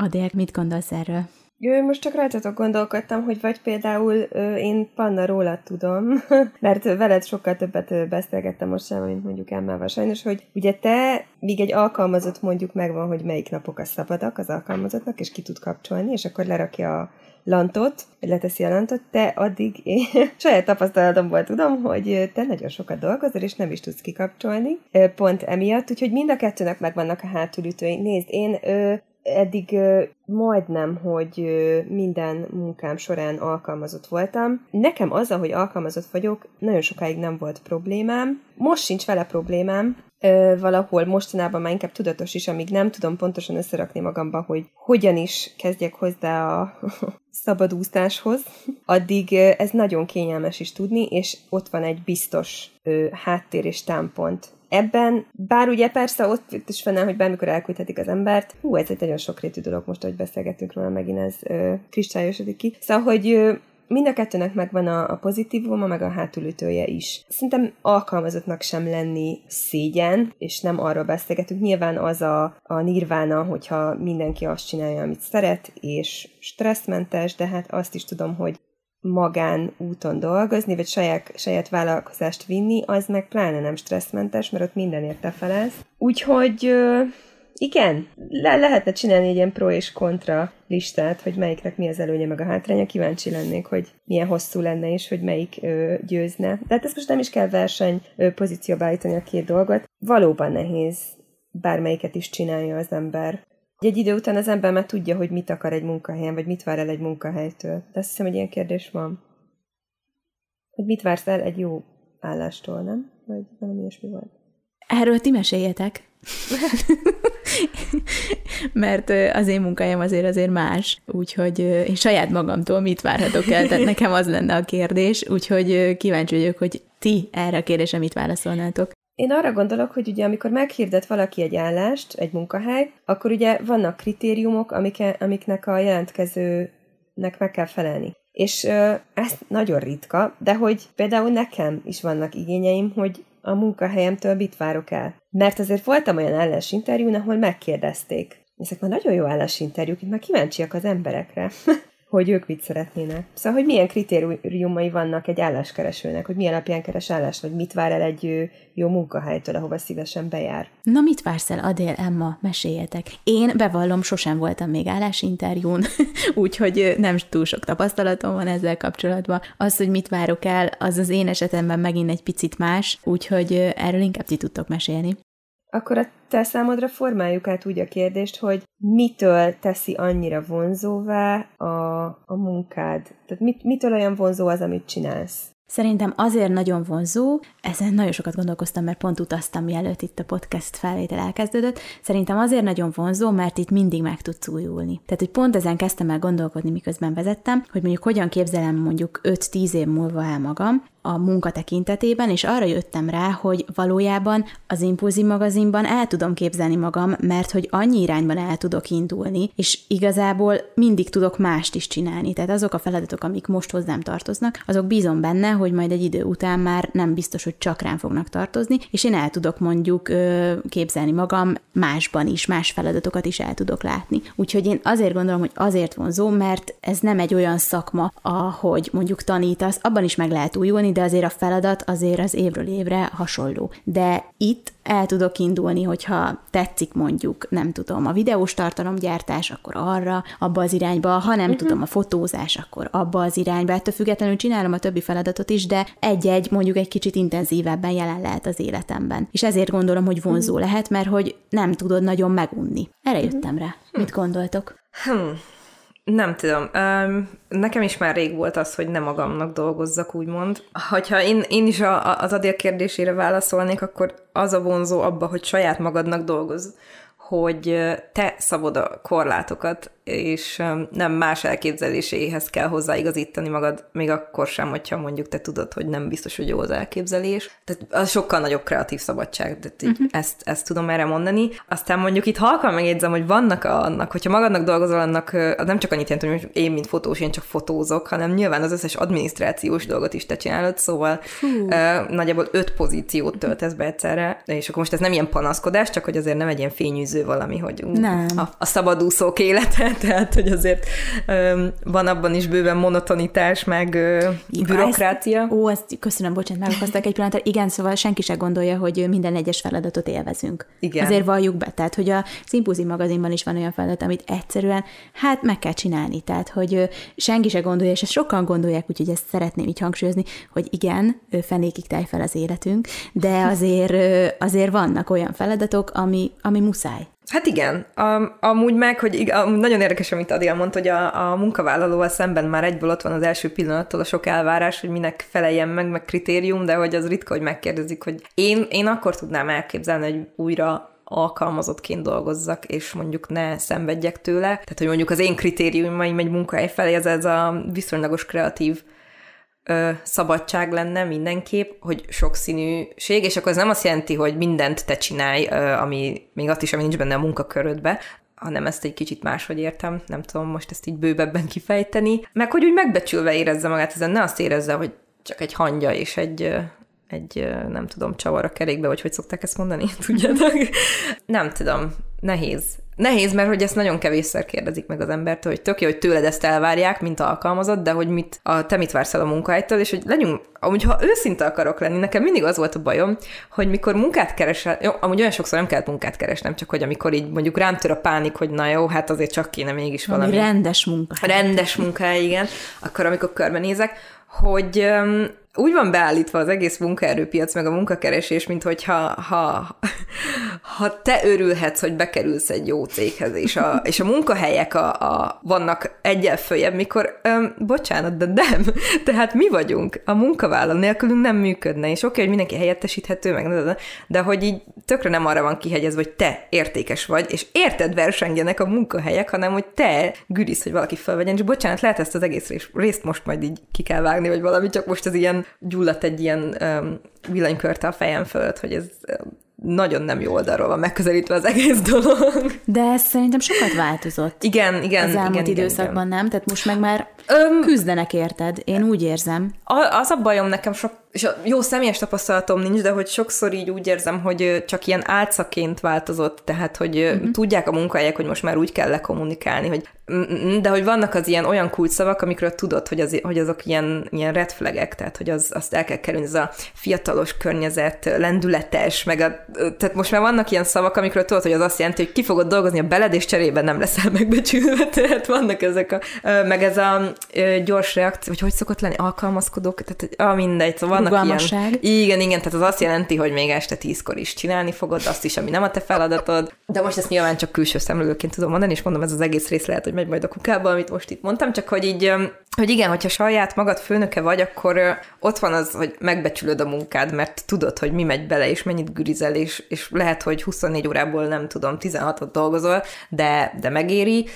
Adél, mit gondolsz erről? Jó, most csak rajtatok gondolkodtam, hogy vagy például ö, én Panna róla tudom, mert veled sokkal többet beszélgettem most sem, mint mondjuk Emmával sajnos, hogy ugye te, míg egy alkalmazott mondjuk megvan, hogy melyik napok a szabadak az alkalmazottnak, és ki tud kapcsolni, és akkor lerakja a lantot, vagy leteszi a lantot, te addig én saját tapasztalatomból tudom, hogy te nagyon sokat dolgozol, és nem is tudsz kikapcsolni, pont emiatt, úgyhogy mind a kettőnek megvannak a hátulütői. Nézd, én eddig majdnem, hogy minden munkám során alkalmazott voltam. Nekem az, hogy alkalmazott vagyok, nagyon sokáig nem volt problémám. Most sincs vele problémám, valahol mostanában már inkább tudatos is, amíg nem tudom pontosan összerakni magamba, hogy hogyan is kezdjek hozzá a szabadúszáshoz, addig ez nagyon kényelmes is tudni, és ott van egy biztos háttér és támpont Ebben, bár ugye persze ott is fennáll, hogy bármikor elküldhetik az embert, hú, ez egy nagyon sokrétű dolog most, hogy beszélgetünk róla, megint ez ö, kristályosodik ki. Szóval, hogy ö, mind a kettőnek megvan a, a pozitívuma, meg a hátulütője is. Szerintem alkalmazottnak sem lenni szégyen, és nem arról beszélgetünk. Nyilván az a, a nirvána, hogyha mindenki azt csinálja, amit szeret, és stresszmentes, de hát azt is tudom, hogy magán úton dolgozni, vagy saját, saját vállalkozást vinni, az meg pláne nem stresszmentes, mert ott mindenért te felelsz. Úgyhogy igen, le- lehetne csinálni egy ilyen pro és kontra listát, hogy melyiknek mi az előnye meg a hátránya. Kíváncsi lennék, hogy milyen hosszú lenne, és hogy melyik ö, győzne. De hát ezt most nem is kell verseny ö, pozícióba állítani a két dolgot. Valóban nehéz bármelyiket is csinálja az ember. Egy idő után az ember már tudja, hogy mit akar egy munkahelyen, vagy mit vár el egy munkahelytől. De azt hiszem, hogy ilyen kérdés van. Hogy mit vársz el egy jó állástól, nem? Vagy valami ilyesmi volt. Erről ti meséljetek. Mert az én munkahelyem azért azért más, úgyhogy én saját magamtól mit várhatok el, tehát nekem az lenne a kérdés, úgyhogy kíváncsi vagyok, hogy ti erre a kérdésre mit válaszolnátok. Én arra gondolok, hogy ugye amikor meghirdet valaki egy állást, egy munkahely, akkor ugye vannak kritériumok, amike, amiknek a jelentkezőnek meg kell felelni. És ö, ez nagyon ritka, de hogy például nekem is vannak igényeim, hogy a munkahelyemtől mit várok el. Mert azért voltam olyan állásinterjún, ahol megkérdezték. Ezek már nagyon jó állásinterjúk, itt már kíváncsiak az emberekre. hogy ők mit szeretnének. Szóval, hogy milyen kritériumai vannak egy álláskeresőnek, hogy milyen alapján keres állást, vagy mit vár el egy jó munkahelytől, ahova szívesen bejár. Na, mit vársz el, Adél, Emma? Meséljetek. Én bevallom, sosem voltam még állásinterjún, úgyhogy nem túl sok tapasztalatom van ezzel kapcsolatban. Az, hogy mit várok el, az az én esetemben megint egy picit más, úgyhogy erről inkább ti tudtok mesélni. Akkor a te számodra formáljuk át úgy a kérdést, hogy mitől teszi annyira vonzóvá a, a munkád? Tehát mit, mitől olyan vonzó az, amit csinálsz? Szerintem azért nagyon vonzó, ezen nagyon sokat gondolkoztam, mert pont utaztam, mielőtt itt a podcast felvétel elkezdődött. Szerintem azért nagyon vonzó, mert itt mindig meg tudsz újulni. Tehát, hogy pont ezen kezdtem el gondolkodni, miközben vezettem, hogy mondjuk hogyan képzelem mondjuk 5-10 év múlva el magam, a munka tekintetében, és arra jöttem rá, hogy valójában az Impulzív magazinban el tudom képzelni magam, mert hogy annyi irányban el tudok indulni, és igazából mindig tudok mást is csinálni. Tehát azok a feladatok, amik most hozzám tartoznak, azok bízom benne, hogy majd egy idő után már nem biztos, hogy csak rám fognak tartozni, és én el tudok mondjuk képzelni magam másban is, más feladatokat is el tudok látni. Úgyhogy én azért gondolom, hogy azért vonzó, mert ez nem egy olyan szakma, ahogy mondjuk tanítasz, abban is meg lehet újulni, de azért a feladat azért az évről évre hasonló. De itt el tudok indulni, hogyha tetszik mondjuk, nem tudom, a videós tartalomgyártás, akkor arra, abba az irányba, ha nem uh-huh. tudom, a fotózás, akkor abba az irányba. Ettől függetlenül csinálom a többi feladatot is, de egy-egy mondjuk egy kicsit intenzívebben jelen lehet az életemben. És ezért gondolom, hogy vonzó uh-huh. lehet, mert hogy nem tudod nagyon megunni. Erre uh-huh. jöttem rá. Mit gondoltok? Hmm. Nem tudom. Nekem is már rég volt az, hogy nem magamnak dolgozzak, úgymond. Hogyha én, én is a, az Adél kérdésére válaszolnék, akkor az a vonzó abba, hogy saját magadnak dolgoz, hogy te szabod a korlátokat, és nem más elképzeléséhez kell hozzáigazítani magad, még akkor sem, hogyha mondjuk te tudod, hogy nem biztos, hogy jó az elképzelés. Tehát az sokkal nagyobb kreatív szabadság, tehát uh-huh. ezt, ezt tudom erre mondani. Aztán mondjuk itt halkan megjegyzem, hogy vannak annak, hogyha magadnak dolgozol, annak az nem csak annyit jelent, hogy én, mint fotós, én csak fotózok, hanem nyilván az összes adminisztrációs dolgot is te csinálod, szóval uh, nagyjából öt pozíciót töltesz be egyszerre, és akkor most ez nem ilyen panaszkodás, csak hogy azért nem egy ilyen fényűző valami, hogy uh, nem. A, a szabadúszók élete, tehát hogy azért van abban is bőven monotonitás, meg bürokrácia. Ezt, ó, ezt köszönöm, bocsánat, megakasztak egy pillanatra. Igen, szóval senki se gondolja, hogy minden egyes feladatot élvezünk. Igen. Azért valljuk be, tehát hogy a Szimpózi magazinban is van olyan feladat, amit egyszerűen hát meg kell csinálni, tehát hogy senki se gondolja, és ezt sokan gondolják, úgyhogy ezt szeretném így hangsúlyozni, hogy igen, fenékig telj fel az életünk, de azért, azért vannak olyan feladatok, ami, ami muszáj. Hát igen, um, amúgy meg, hogy ig- nagyon érdekes, amit Adél mondta, hogy a, a munkavállalóval szemben már egyből ott van az első pillanattól a sok elvárás, hogy minek feleljen meg, meg kritérium, de hogy az ritka, hogy megkérdezik, hogy én, én akkor tudnám elképzelni, hogy újra alkalmazottként dolgozzak, és mondjuk ne szenvedjek tőle. Tehát, hogy mondjuk az én kritériumaim egy munkahely felé, ez, ez a viszonylagos kreatív ö, szabadság lenne mindenképp, hogy sokszínűség, és akkor ez nem azt jelenti, hogy mindent te csinálj, ö, ami még azt is, ami nincs benne a munkakörödbe, hanem ezt egy kicsit máshogy értem, nem tudom most ezt így bővebben kifejteni, meg hogy úgy megbecsülve érezze magát ezen, ne azt érezze, hogy csak egy hangya és egy, egy nem tudom, csavar a kerékbe, vagy hogy szokták ezt mondani, tudjátok? nem tudom, nehéz. Nehéz, mert hogy ezt nagyon kevésszer kérdezik meg az embertől, hogy tök jó, hogy tőled ezt elvárják, mint alkalmazott, de hogy mit, a, te mit vársz el a munkahelytől, és hogy legyünk, amúgy ha őszinte akarok lenni, nekem mindig az volt a bajom, hogy mikor munkát keresel, jó, amúgy olyan sokszor nem kellett munkát keresnem, csak hogy amikor így mondjuk rám tör a pánik, hogy na jó, hát azért csak kéne mégis valami. rendes munka. Rendes munka, igen. Akkor amikor körbenézek, hogy úgy van beállítva az egész munkaerőpiac, meg a munkakeresés, mint hogyha ha, ha te örülhetsz, hogy bekerülsz egy jó céghez, és a, és a munkahelyek a, a, vannak egyel följebb, mikor, öm, bocsánat, de nem. Tehát mi vagyunk. A munkavállaló nélkülünk nem működne, és oké, okay, hogy mindenki helyettesíthető, meg de, de hogy így tökre nem arra van kihegyezve, hogy te értékes vagy, és érted versengjenek a munkahelyek, hanem hogy te gürisz, hogy valaki felvegyen, és bocsánat, lehet ezt az egész részt most majd így ki kell vágni, vagy valami, csak most az ilyen gyulladt egy ilyen um, villanykörte a fejem fölött, hogy ez nagyon nem jó oldalról van megközelítve az egész dolog. De ez szerintem sokat változott. Igen, igen. Az elmúlt igen, időszakban igen. nem? Tehát most meg már Öm, küzdenek érted, én úgy érzem. Az a bajom nekem sok, és a jó személyes tapasztalatom nincs, de hogy sokszor így úgy érzem, hogy csak ilyen álcaként változott, tehát hogy uh-huh. tudják a munkahelyek, hogy most már úgy kell lekommunikálni, hogy de hogy vannak az ilyen olyan kulcsszavak, amikről tudod, hogy, az, hogy azok ilyen, ilyen red flagek, tehát hogy az, azt el kell kerülni, ez a fiatalos környezet, lendületes, meg a, tehát most már vannak ilyen szavak, amikről tudod, hogy az azt jelenti, hogy ki fogod dolgozni a beled, és cserében nem leszel megbecsülve, tehát vannak ezek a, meg ez a gyors reakció, vagy hogy szokott lenni, alkalmazkodók, tehát ah, mindegy, szóval vannak ilyen. Igen, igen, tehát az azt jelenti, hogy még este tízkor is csinálni fogod, azt is, ami nem a te feladatod. De most ezt nyilván csak külső szemlélőként tudom mondani, és mondom, ez az egész rész lehet, hogy megy majd a kukába, amit most itt mondtam, csak hogy így, hogy igen, hogyha saját magad főnöke vagy, akkor ott van az, hogy megbecsülöd a munkád, mert tudod, hogy mi megy bele, és mennyit gürizel, és, és lehet, hogy 24 órából nem tudom, 16-ot dolgozol, de, de megéri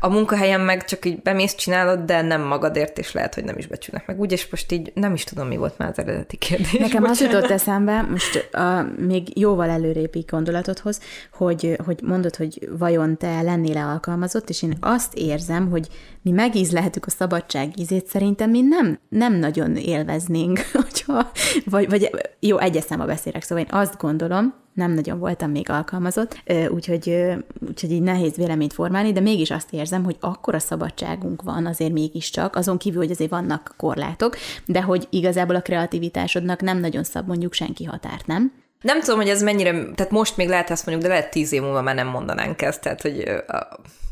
a munkahelyen meg csak így bemész, csinálod, de nem magadért, és lehet, hogy nem is becsülnek meg. Úgy, és most így nem is tudom, mi volt már az eredeti kérdés. Nekem az jutott eszembe, most a, még jóval előrébb gondolatodhoz, hogy, hogy mondod, hogy vajon te lennél-e alkalmazott, és én azt érzem, hogy mi megízlehetük a szabadság ízét, szerintem mi nem, nem nagyon élveznénk, hogyha, vagy, vagy jó, egyes száma beszélek, szóval én azt gondolom, nem nagyon voltam még alkalmazott, úgyhogy, úgyhogy így nehéz véleményt formálni, de mégis azt érzem, hogy akkora szabadságunk van azért mégiscsak, azon kívül, hogy azért vannak korlátok, de hogy igazából a kreativitásodnak nem nagyon szab mondjuk senki határt, nem? Nem tudom, hogy ez mennyire, tehát most még lehet ezt mondjuk, de lehet tíz év múlva már nem mondanánk ezt, tehát hogy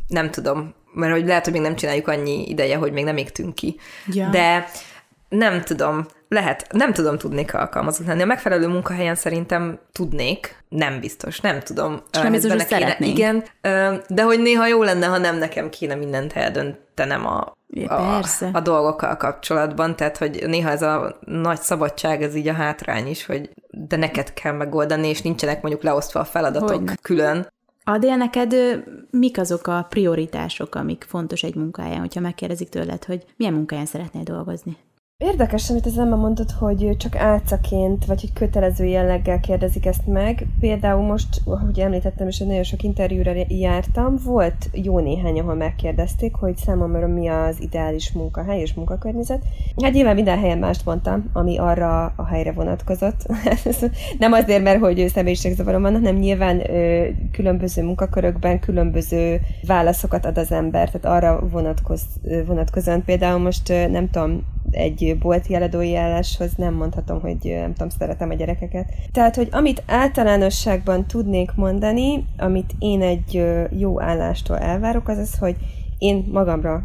nem tudom, mert hogy lehet, hogy még nem csináljuk annyi ideje, hogy még nem égtünk ki. Ja. De nem tudom, lehet, nem tudom tudnék alkalmazott lenni. A megfelelő munkahelyen szerintem tudnék, nem biztos, nem tudom. És nem biztos, hogy szeretnénk. Igen, de hogy néha jó lenne, ha nem nekem kéne mindent eldöntenem a, a, a dolgokkal kapcsolatban, tehát hogy néha ez a nagy szabadság, ez így a hátrány is, hogy de neked kell megoldani, és nincsenek mondjuk leosztva a feladatok Hogyne. külön. Adél neked, mik azok a prioritások, amik fontos egy munkáján, hogyha megkérdezik tőled, hogy milyen munkáján szeretnél dolgozni? Érdekes, amit az Emma mondott, hogy csak álcaként, vagy hogy kötelező jelleggel kérdezik ezt meg. Például most, ahogy említettem, és nagyon sok interjúra jártam, volt jó néhány, ahol megkérdezték, hogy számomra mi az ideális munkahely és munkakörnyezet. Hát nyilván minden helyen mást mondtam, ami arra a helyre vonatkozott. nem azért, mert hogy személyiségzavarom van, hanem nyilván különböző munkakörökben különböző válaszokat ad az ember, tehát arra vonatkoz, vonatkozóan például most nem tudom, egy bolti eladói álláshoz nem mondhatom, hogy nem tudom, szeretem a gyerekeket. Tehát, hogy amit általánosságban tudnék mondani, amit én egy jó állástól elvárok, az az, hogy én magamra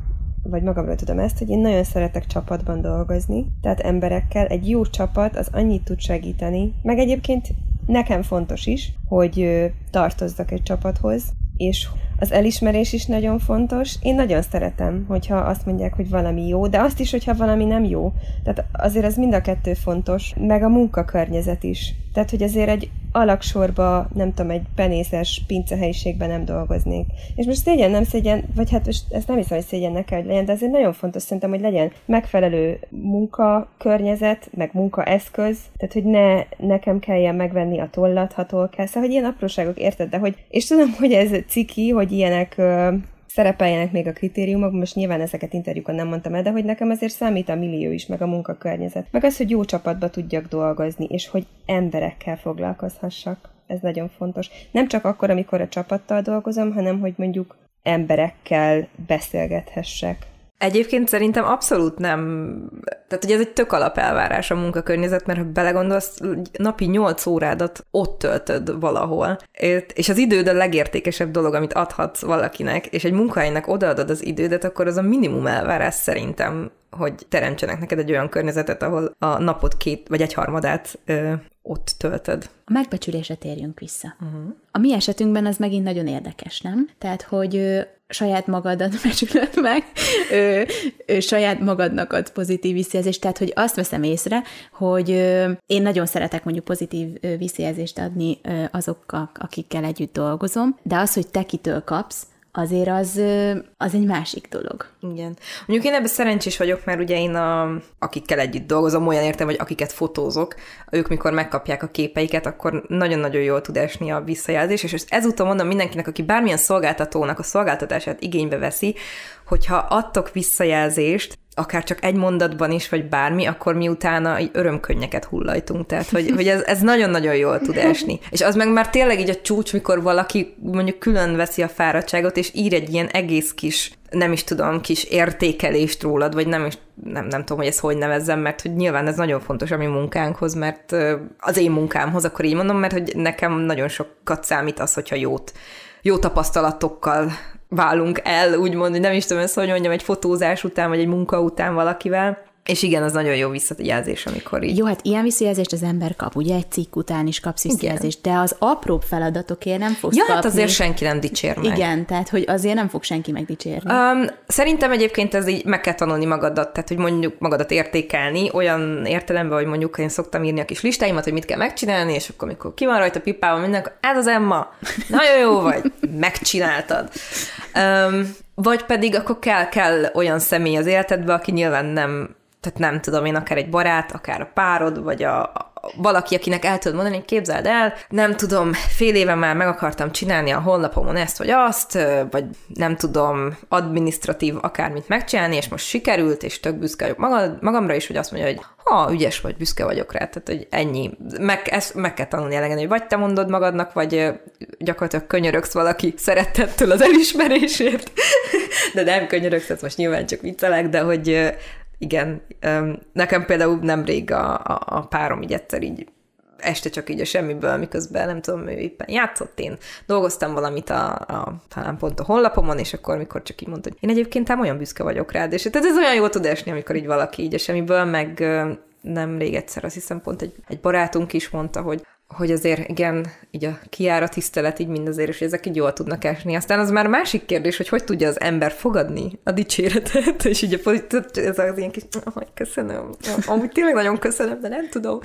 vagy magamra tudom ezt, hogy én nagyon szeretek csapatban dolgozni, tehát emberekkel. Egy jó csapat az annyit tud segíteni, meg egyébként nekem fontos is, hogy tartozzak egy csapathoz, és az elismerés is nagyon fontos. Én nagyon szeretem, hogyha azt mondják, hogy valami jó, de azt is, hogyha valami nem jó. Tehát azért ez mind a kettő fontos, meg a munkakörnyezet is. Tehát, hogy azért egy alaksorba, nem tudom, egy penészes pincehelyiségben nem dolgoznék. És most szégyen, nem szégyen, vagy hát most ezt nem hiszem, hogy szégyennek kell, hogy legyen, de azért nagyon fontos szerintem, hogy legyen megfelelő munkakörnyezet, meg munkaeszköz, tehát hogy ne nekem kelljen megvenni a tollat, ha toll kell. Szóval, hogy ilyen apróságok, érted, de hogy, és tudom, hogy ez ciki, hogy ilyenek szerepeljenek még a kritériumok, most nyilván ezeket interjúkon nem mondtam el, de hogy nekem azért számít a millió is, meg a munkakörnyezet. Meg az, hogy jó csapatba tudjak dolgozni, és hogy emberekkel foglalkozhassak. Ez nagyon fontos. Nem csak akkor, amikor a csapattal dolgozom, hanem hogy mondjuk emberekkel beszélgethessek. Egyébként szerintem abszolút nem, tehát ugye ez egy tök alapelvárás a munkakörnyezet, mert ha belegondolsz, napi 8 órádat ott töltöd valahol, és az időd a legértékesebb dolog, amit adhatsz valakinek, és egy munkahelynek odaadod az idődet, akkor az a minimum elvárás szerintem, hogy teremtsenek neked egy olyan környezetet, ahol a napot két vagy egy harmadát ö, ott töltöd. A megbecsülésre térjünk vissza. Uh-huh. A mi esetünkben az megint nagyon érdekes, nem? Tehát, hogy saját magadat becsülöd meg, ö, ö, saját magadnak ad pozitív visszajelzést, tehát hogy azt veszem észre, hogy ö, én nagyon szeretek mondjuk pozitív ö, visszajelzést adni ö, azokkal, akikkel együtt dolgozom, de az, hogy te kitől kapsz, azért az, az egy másik dolog. Igen. Mondjuk én ebben szerencsés vagyok, mert ugye én, a, akikkel együtt dolgozom, olyan értem, hogy akiket fotózok, ők mikor megkapják a képeiket, akkor nagyon-nagyon jól tud esni a visszajelzés, és ezúttal mondom mindenkinek, aki bármilyen szolgáltatónak a szolgáltatását igénybe veszi, hogyha adtok visszajelzést, akár csak egy mondatban is, vagy bármi, akkor mi utána örömkönnyeket hullajtunk. Tehát, hogy, hogy ez, ez nagyon-nagyon jól tud esni. És az meg már tényleg így a csúcs, mikor valaki mondjuk külön veszi a fáradtságot, és ír egy ilyen egész kis nem is tudom, kis értékelést rólad, vagy nem is, nem, nem tudom, hogy ezt hogy nevezzem, mert hogy nyilván ez nagyon fontos a mi munkánkhoz, mert az én munkámhoz, akkor így mondom, mert hogy nekem nagyon sokat számít az, hogyha jót, jó tapasztalatokkal válunk el, úgymond, hogy nem is tudom ezt, hogy mondjam, egy fotózás után, vagy egy munka után valakivel, és igen, az nagyon jó visszajelzés, amikor így. Jó, hát ilyen visszajelzést az ember kap, ugye egy cikk után is kapsz visszajelzést, de az apróbb feladatokért nem fogsz ja, kapni. hát azért senki nem dicsér meg. Igen, tehát hogy azért nem fog senki megdicsérni. Um, szerintem egyébként ez így meg kell tanulni magadat, tehát hogy mondjuk magadat értékelni, olyan értelemben, hogy mondjuk én szoktam írni a kis listáimat, hogy mit kell megcsinálni, és akkor amikor ki van rajta pipával mindenki, ez az Emma, nagyon jó vagy, megcsináltad. Um, vagy pedig akkor kell, kell olyan személy az életedbe, aki nyilván nem tehát nem tudom én, akár egy barát, akár a párod, vagy a, a valaki, akinek el tudod mondani, képzeld el, nem tudom, fél éve már meg akartam csinálni a honlapomon ezt vagy azt, vagy nem tudom, administratív akármit megcsinálni, és most sikerült, és tök büszke vagyok magamra is, hogy azt mondja, hogy ha, ügyes vagy, büszke vagyok rá, tehát hogy ennyi. Meg, ezt meg kell tanulni elegen, hogy vagy te mondod magadnak, vagy gyakorlatilag könyörögsz valaki szeretettől az elismerésért, de nem könyörögsz, ez most nyilván csak viccelek, de hogy igen, nekem például nemrég a, a, a párom így egyszer így este csak így a semmiből, miközben nem tudom, ő éppen játszott, én dolgoztam valamit a, a talán pont a honlapomon, és akkor, mikor csak így mondta, hogy én egyébként ám olyan büszke vagyok rád, és tehát ez olyan jó tud esni, amikor így valaki így a semmiből, meg nem rég egyszer azt hiszem pont egy, egy barátunk is mondta, hogy hogy azért igen, így a kiára tisztelet így mindazért, és ezek így jól tudnak esni. Aztán az már másik kérdés, hogy hogy tudja az ember fogadni a dicséretet, és így a ez az ilyen kis, hogy köszönöm, amúgy tényleg nagyon köszönöm, de nem tudom,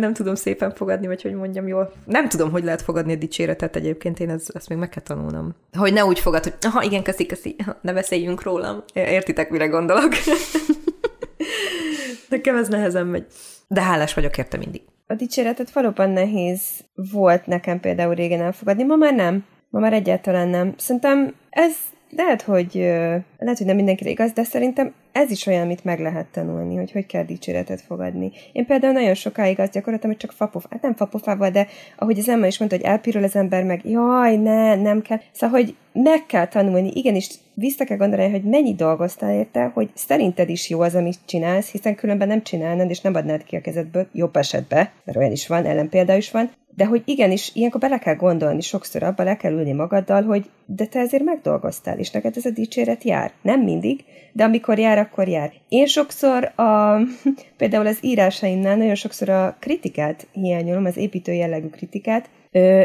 nem tudom szépen fogadni, vagy hogy mondjam jól. Nem tudom, hogy lehet fogadni a dicséretet egyébként, én ezt, ezt még meg kell tanulnom. Hogy ne úgy fogad, hogy aha, igen, köszi, köszi, ne beszéljünk rólam. Értitek, mire gondolok? Nekem ez nehezen megy. De hálás vagyok érte mindig. A dicséretet valóban nehéz volt nekem például régen elfogadni, ma már nem. Ma már egyáltalán nem. Szerintem ez lehet, hogy lehet, hogy nem mindenkire igaz, de szerintem ez is olyan, amit meg lehet tanulni, hogy hogy kell dicséretet fogadni. Én például nagyon sokáig azt gyakoroltam, hogy csak fapof, hát nem fapofával, de ahogy az Emma is mondta, hogy elpirul az ember meg, jaj, ne, nem kell. Szóval, hogy meg kell tanulni, igenis vissza kell gondolni, hogy mennyi dolgoztál érte, hogy szerinted is jó az, amit csinálsz, hiszen különben nem csinálnád, és nem adnád ki a kezedből, jobb esetben, mert olyan is van, ellenpélda is van, de hogy igenis, ilyenkor bele kell gondolni, sokszor abba le kell ülni magaddal, hogy de te ezért megdolgoztál, és neked ez a dicséret jár. Nem mindig, de amikor jár, akkor jár. Én sokszor a, például az írásaimnál nagyon sokszor a kritikát hiányolom, az építő jellegű kritikát,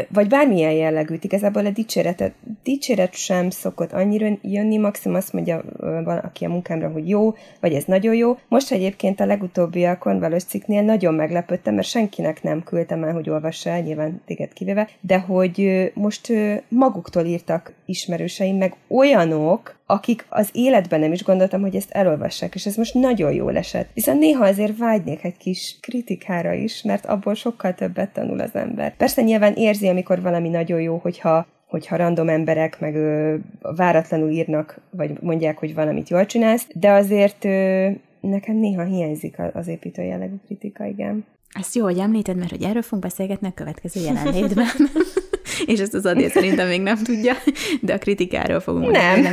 vagy bármilyen jellegűt, igazából a dicséret, dicséret sem szokott annyira jönni, maximum azt mondja valaki a munkámra, hogy jó, vagy ez nagyon jó. Most egyébként a legutóbbiakon valós cikknél nagyon meglepődtem, mert senkinek nem küldtem el, hogy olvassa el, nyilván téged kivéve, de hogy most maguktól írtak ismerőseim, meg olyanok, akik az életben nem is gondoltam, hogy ezt elolvassák, és ez most nagyon jól esett. Viszont néha azért vágynék egy kis kritikára is, mert abból sokkal többet tanul az ember. Persze nyilván érzi, amikor valami nagyon jó, hogyha hogyha random emberek meg ö, váratlanul írnak, vagy mondják, hogy valamit jól csinálsz, de azért ö, nekem néha hiányzik az építő jellegű kritika, igen. Ezt jó, hogy említed, mert hogy erről fogunk beszélgetni a következő jelenlétben. és ezt az Adél szerintem még nem tudja, de a kritikáról fogunk nem.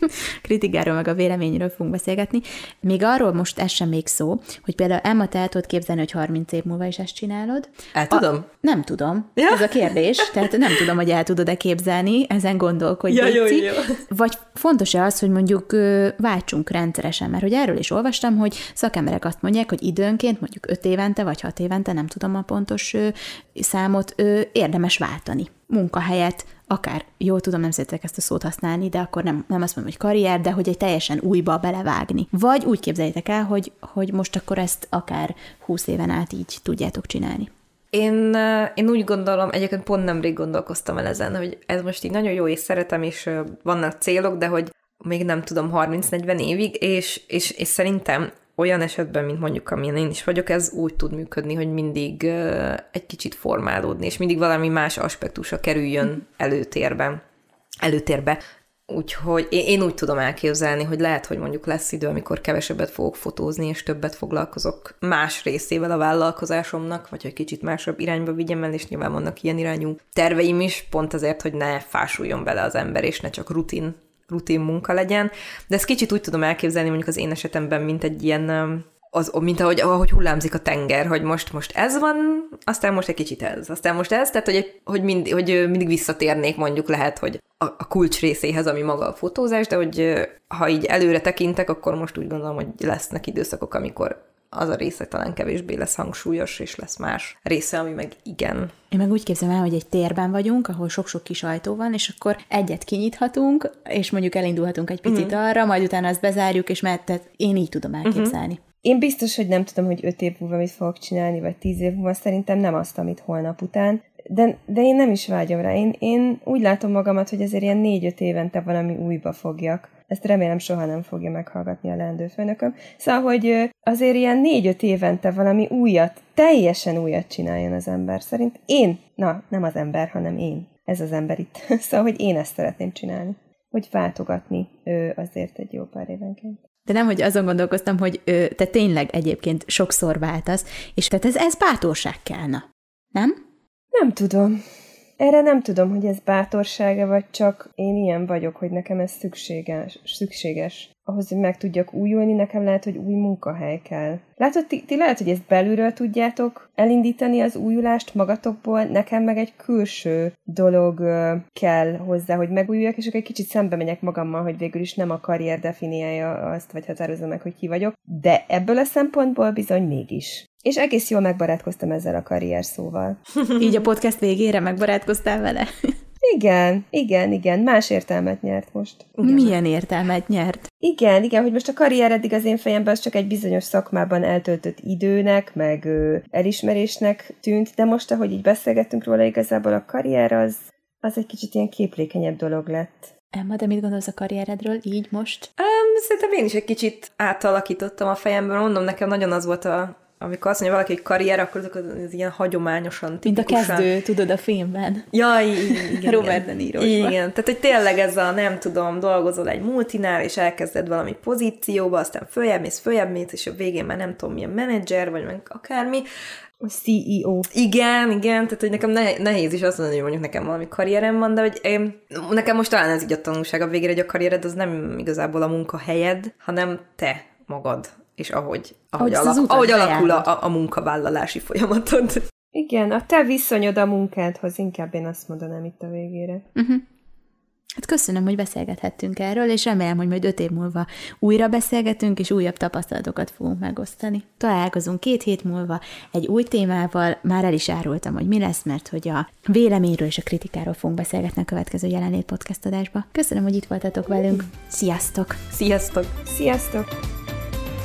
A kritikáról meg a véleményről fogunk beszélgetni. Még arról most ez sem még szó, hogy például Emma, te el tudod képzelni, hogy 30 év múlva is ezt csinálod. El tudom. A, nem tudom. Ja? Ez a kérdés. Tehát nem tudom, hogy el tudod-e képzelni, ezen gondolkodj. Ja, jó, jó. Vagy fontos-e az, hogy mondjuk váltsunk rendszeresen, mert hogy erről is olvastam, hogy szakemberek azt mondják, hogy időnként, mondjuk 5 évente vagy 6 évente, nem tudom a pontos számot, érdemes váltani munkahelyet, akár, jó tudom, nem szeretek ezt a szót használni, de akkor nem, nem azt mondom, hogy karrier, de hogy egy teljesen újba belevágni. Vagy úgy képzeljétek el, hogy, hogy most akkor ezt akár 20 éven át így tudjátok csinálni. Én, én úgy gondolom, egyébként pont nemrég gondolkoztam el ezen, hogy ez most így nagyon jó, és szeretem, és vannak célok, de hogy még nem tudom, 30-40 évig, és, és, és szerintem olyan esetben, mint mondjuk amilyen én is vagyok, ez úgy tud működni, hogy mindig uh, egy kicsit formálódni, és mindig valami más aspektusa kerüljön előtérben, előtérbe. Úgyhogy én, én úgy tudom elképzelni, hogy lehet, hogy mondjuk lesz idő, amikor kevesebbet fogok fotózni, és többet foglalkozok más részével a vállalkozásomnak, vagy hogy kicsit másabb irányba vigyem el, és nyilván vannak ilyen irányú terveim is, pont azért, hogy ne fásuljon bele az ember, és ne csak rutin rutin munka legyen, de ezt kicsit úgy tudom elképzelni mondjuk az én esetemben, mint egy ilyen az, mint ahogy, ahogy hullámzik a tenger, hogy most, most ez van, aztán most egy kicsit ez, aztán most ez, tehát hogy, hogy, mind, hogy mindig visszatérnék mondjuk lehet, hogy a, a kulcs részéhez, ami maga a fotózás, de hogy ha így előre tekintek, akkor most úgy gondolom, hogy lesznek időszakok, amikor az a része talán kevésbé lesz hangsúlyos, és lesz más része, ami meg igen. Én meg úgy képzelem el, hogy egy térben vagyunk, ahol sok-sok kis ajtó van, és akkor egyet kinyithatunk, és mondjuk elindulhatunk egy picit uh-huh. arra, majd utána azt bezárjuk, és mert tehát én így tudom elképzelni. Uh-huh. Én biztos, hogy nem tudom, hogy öt év múlva mit fogok csinálni, vagy tíz év múlva, szerintem nem azt, amit holnap után. De, de én nem is vágyom rá. Én, én úgy látom magamat, hogy azért ilyen négy-öt évente valami újba fogjak. Ezt remélem soha nem fogja meghallgatni a leendő főnököm. Szóval, hogy azért ilyen négy-öt évente valami újat, teljesen újat csináljon az ember. Szerint én, na, nem az ember, hanem én. Ez az ember itt. szóval, hogy én ezt szeretném csinálni. Hogy váltogatni ő azért egy jó pár évenként. De nem, hogy azon gondolkoztam, hogy ő, te tényleg egyébként sokszor váltasz, és tehát ez, ez bátorság kellene, nem? Nem tudom. Erre nem tudom, hogy ez bátorsága, vagy csak én ilyen vagyok, hogy nekem ez szükséges. szükséges. Ahhoz, hogy meg tudjak újulni, nekem lehet, hogy új munkahely kell. Látod, ti, ti lehet, hogy ezt belülről tudjátok elindítani az újulást magatokból, nekem meg egy külső dolog kell hozzá, hogy megújuljak, és akkor egy kicsit szembe megyek magammal, hogy végül is nem a karrier definiálja azt, vagy határozza meg, hogy ki vagyok, de ebből a szempontból bizony mégis. És egész jól megbarátkoztam ezzel a karrier szóval. Így a podcast végére megbarátkoztál vele? Igen, igen, igen, más értelmet nyert most. Igen. Milyen értelmet nyert? Igen, igen, hogy most a karrier eddig az én fejemben az csak egy bizonyos szakmában eltöltött időnek, meg ö, elismerésnek tűnt, de most, ahogy így beszélgettünk róla, igazából a karrier az, az egy kicsit ilyen képlékenyebb dolog lett. Emma, de mit gondolsz a karrieredről így most? Um, szerintem én is egy kicsit átalakítottam a fejemben. Mondom, nekem nagyon az volt a, amikor azt mondja valaki, hogy karrier, akkor azok az ilyen hagyományosan, tipikusan... Mint a kezdő, tudod, a filmben. Ja, igen. Robert De Niro. Igen, tehát hogy tényleg ez a, nem tudom, dolgozol egy multinál, és elkezded valami pozícióba, aztán följebb mész, följebb mész, és a végén már nem tudom, milyen menedzser, vagy meg akármi, a CEO. Igen, igen, tehát hogy nekem nehéz is azt mondani, hogy mondjuk nekem valami karrierem van, de hogy én, nekem most talán ez így a tanulság a végére, hogy a karriered az nem igazából a munkahelyed, hanem te magad és ahogy, ahogy, ahogy, alak, ahogy alakul a, a munkavállalási folyamatod. Igen, a te viszonyod a munkádhoz, inkább én azt mondanám itt a végére. Uh-huh. Hát köszönöm, hogy beszélgethettünk erről, és remélem, hogy majd öt év múlva újra beszélgetünk, és újabb tapasztalatokat fogunk megosztani. Találkozunk két hét múlva egy új témával, már el is árultam, hogy mi lesz, mert hogy a véleményről és a kritikáról fogunk beszélgetni a következő jelenlét podcast adásba. Köszönöm, hogy itt voltatok velünk. Sziasztok! Sziasztok! Sziasztok!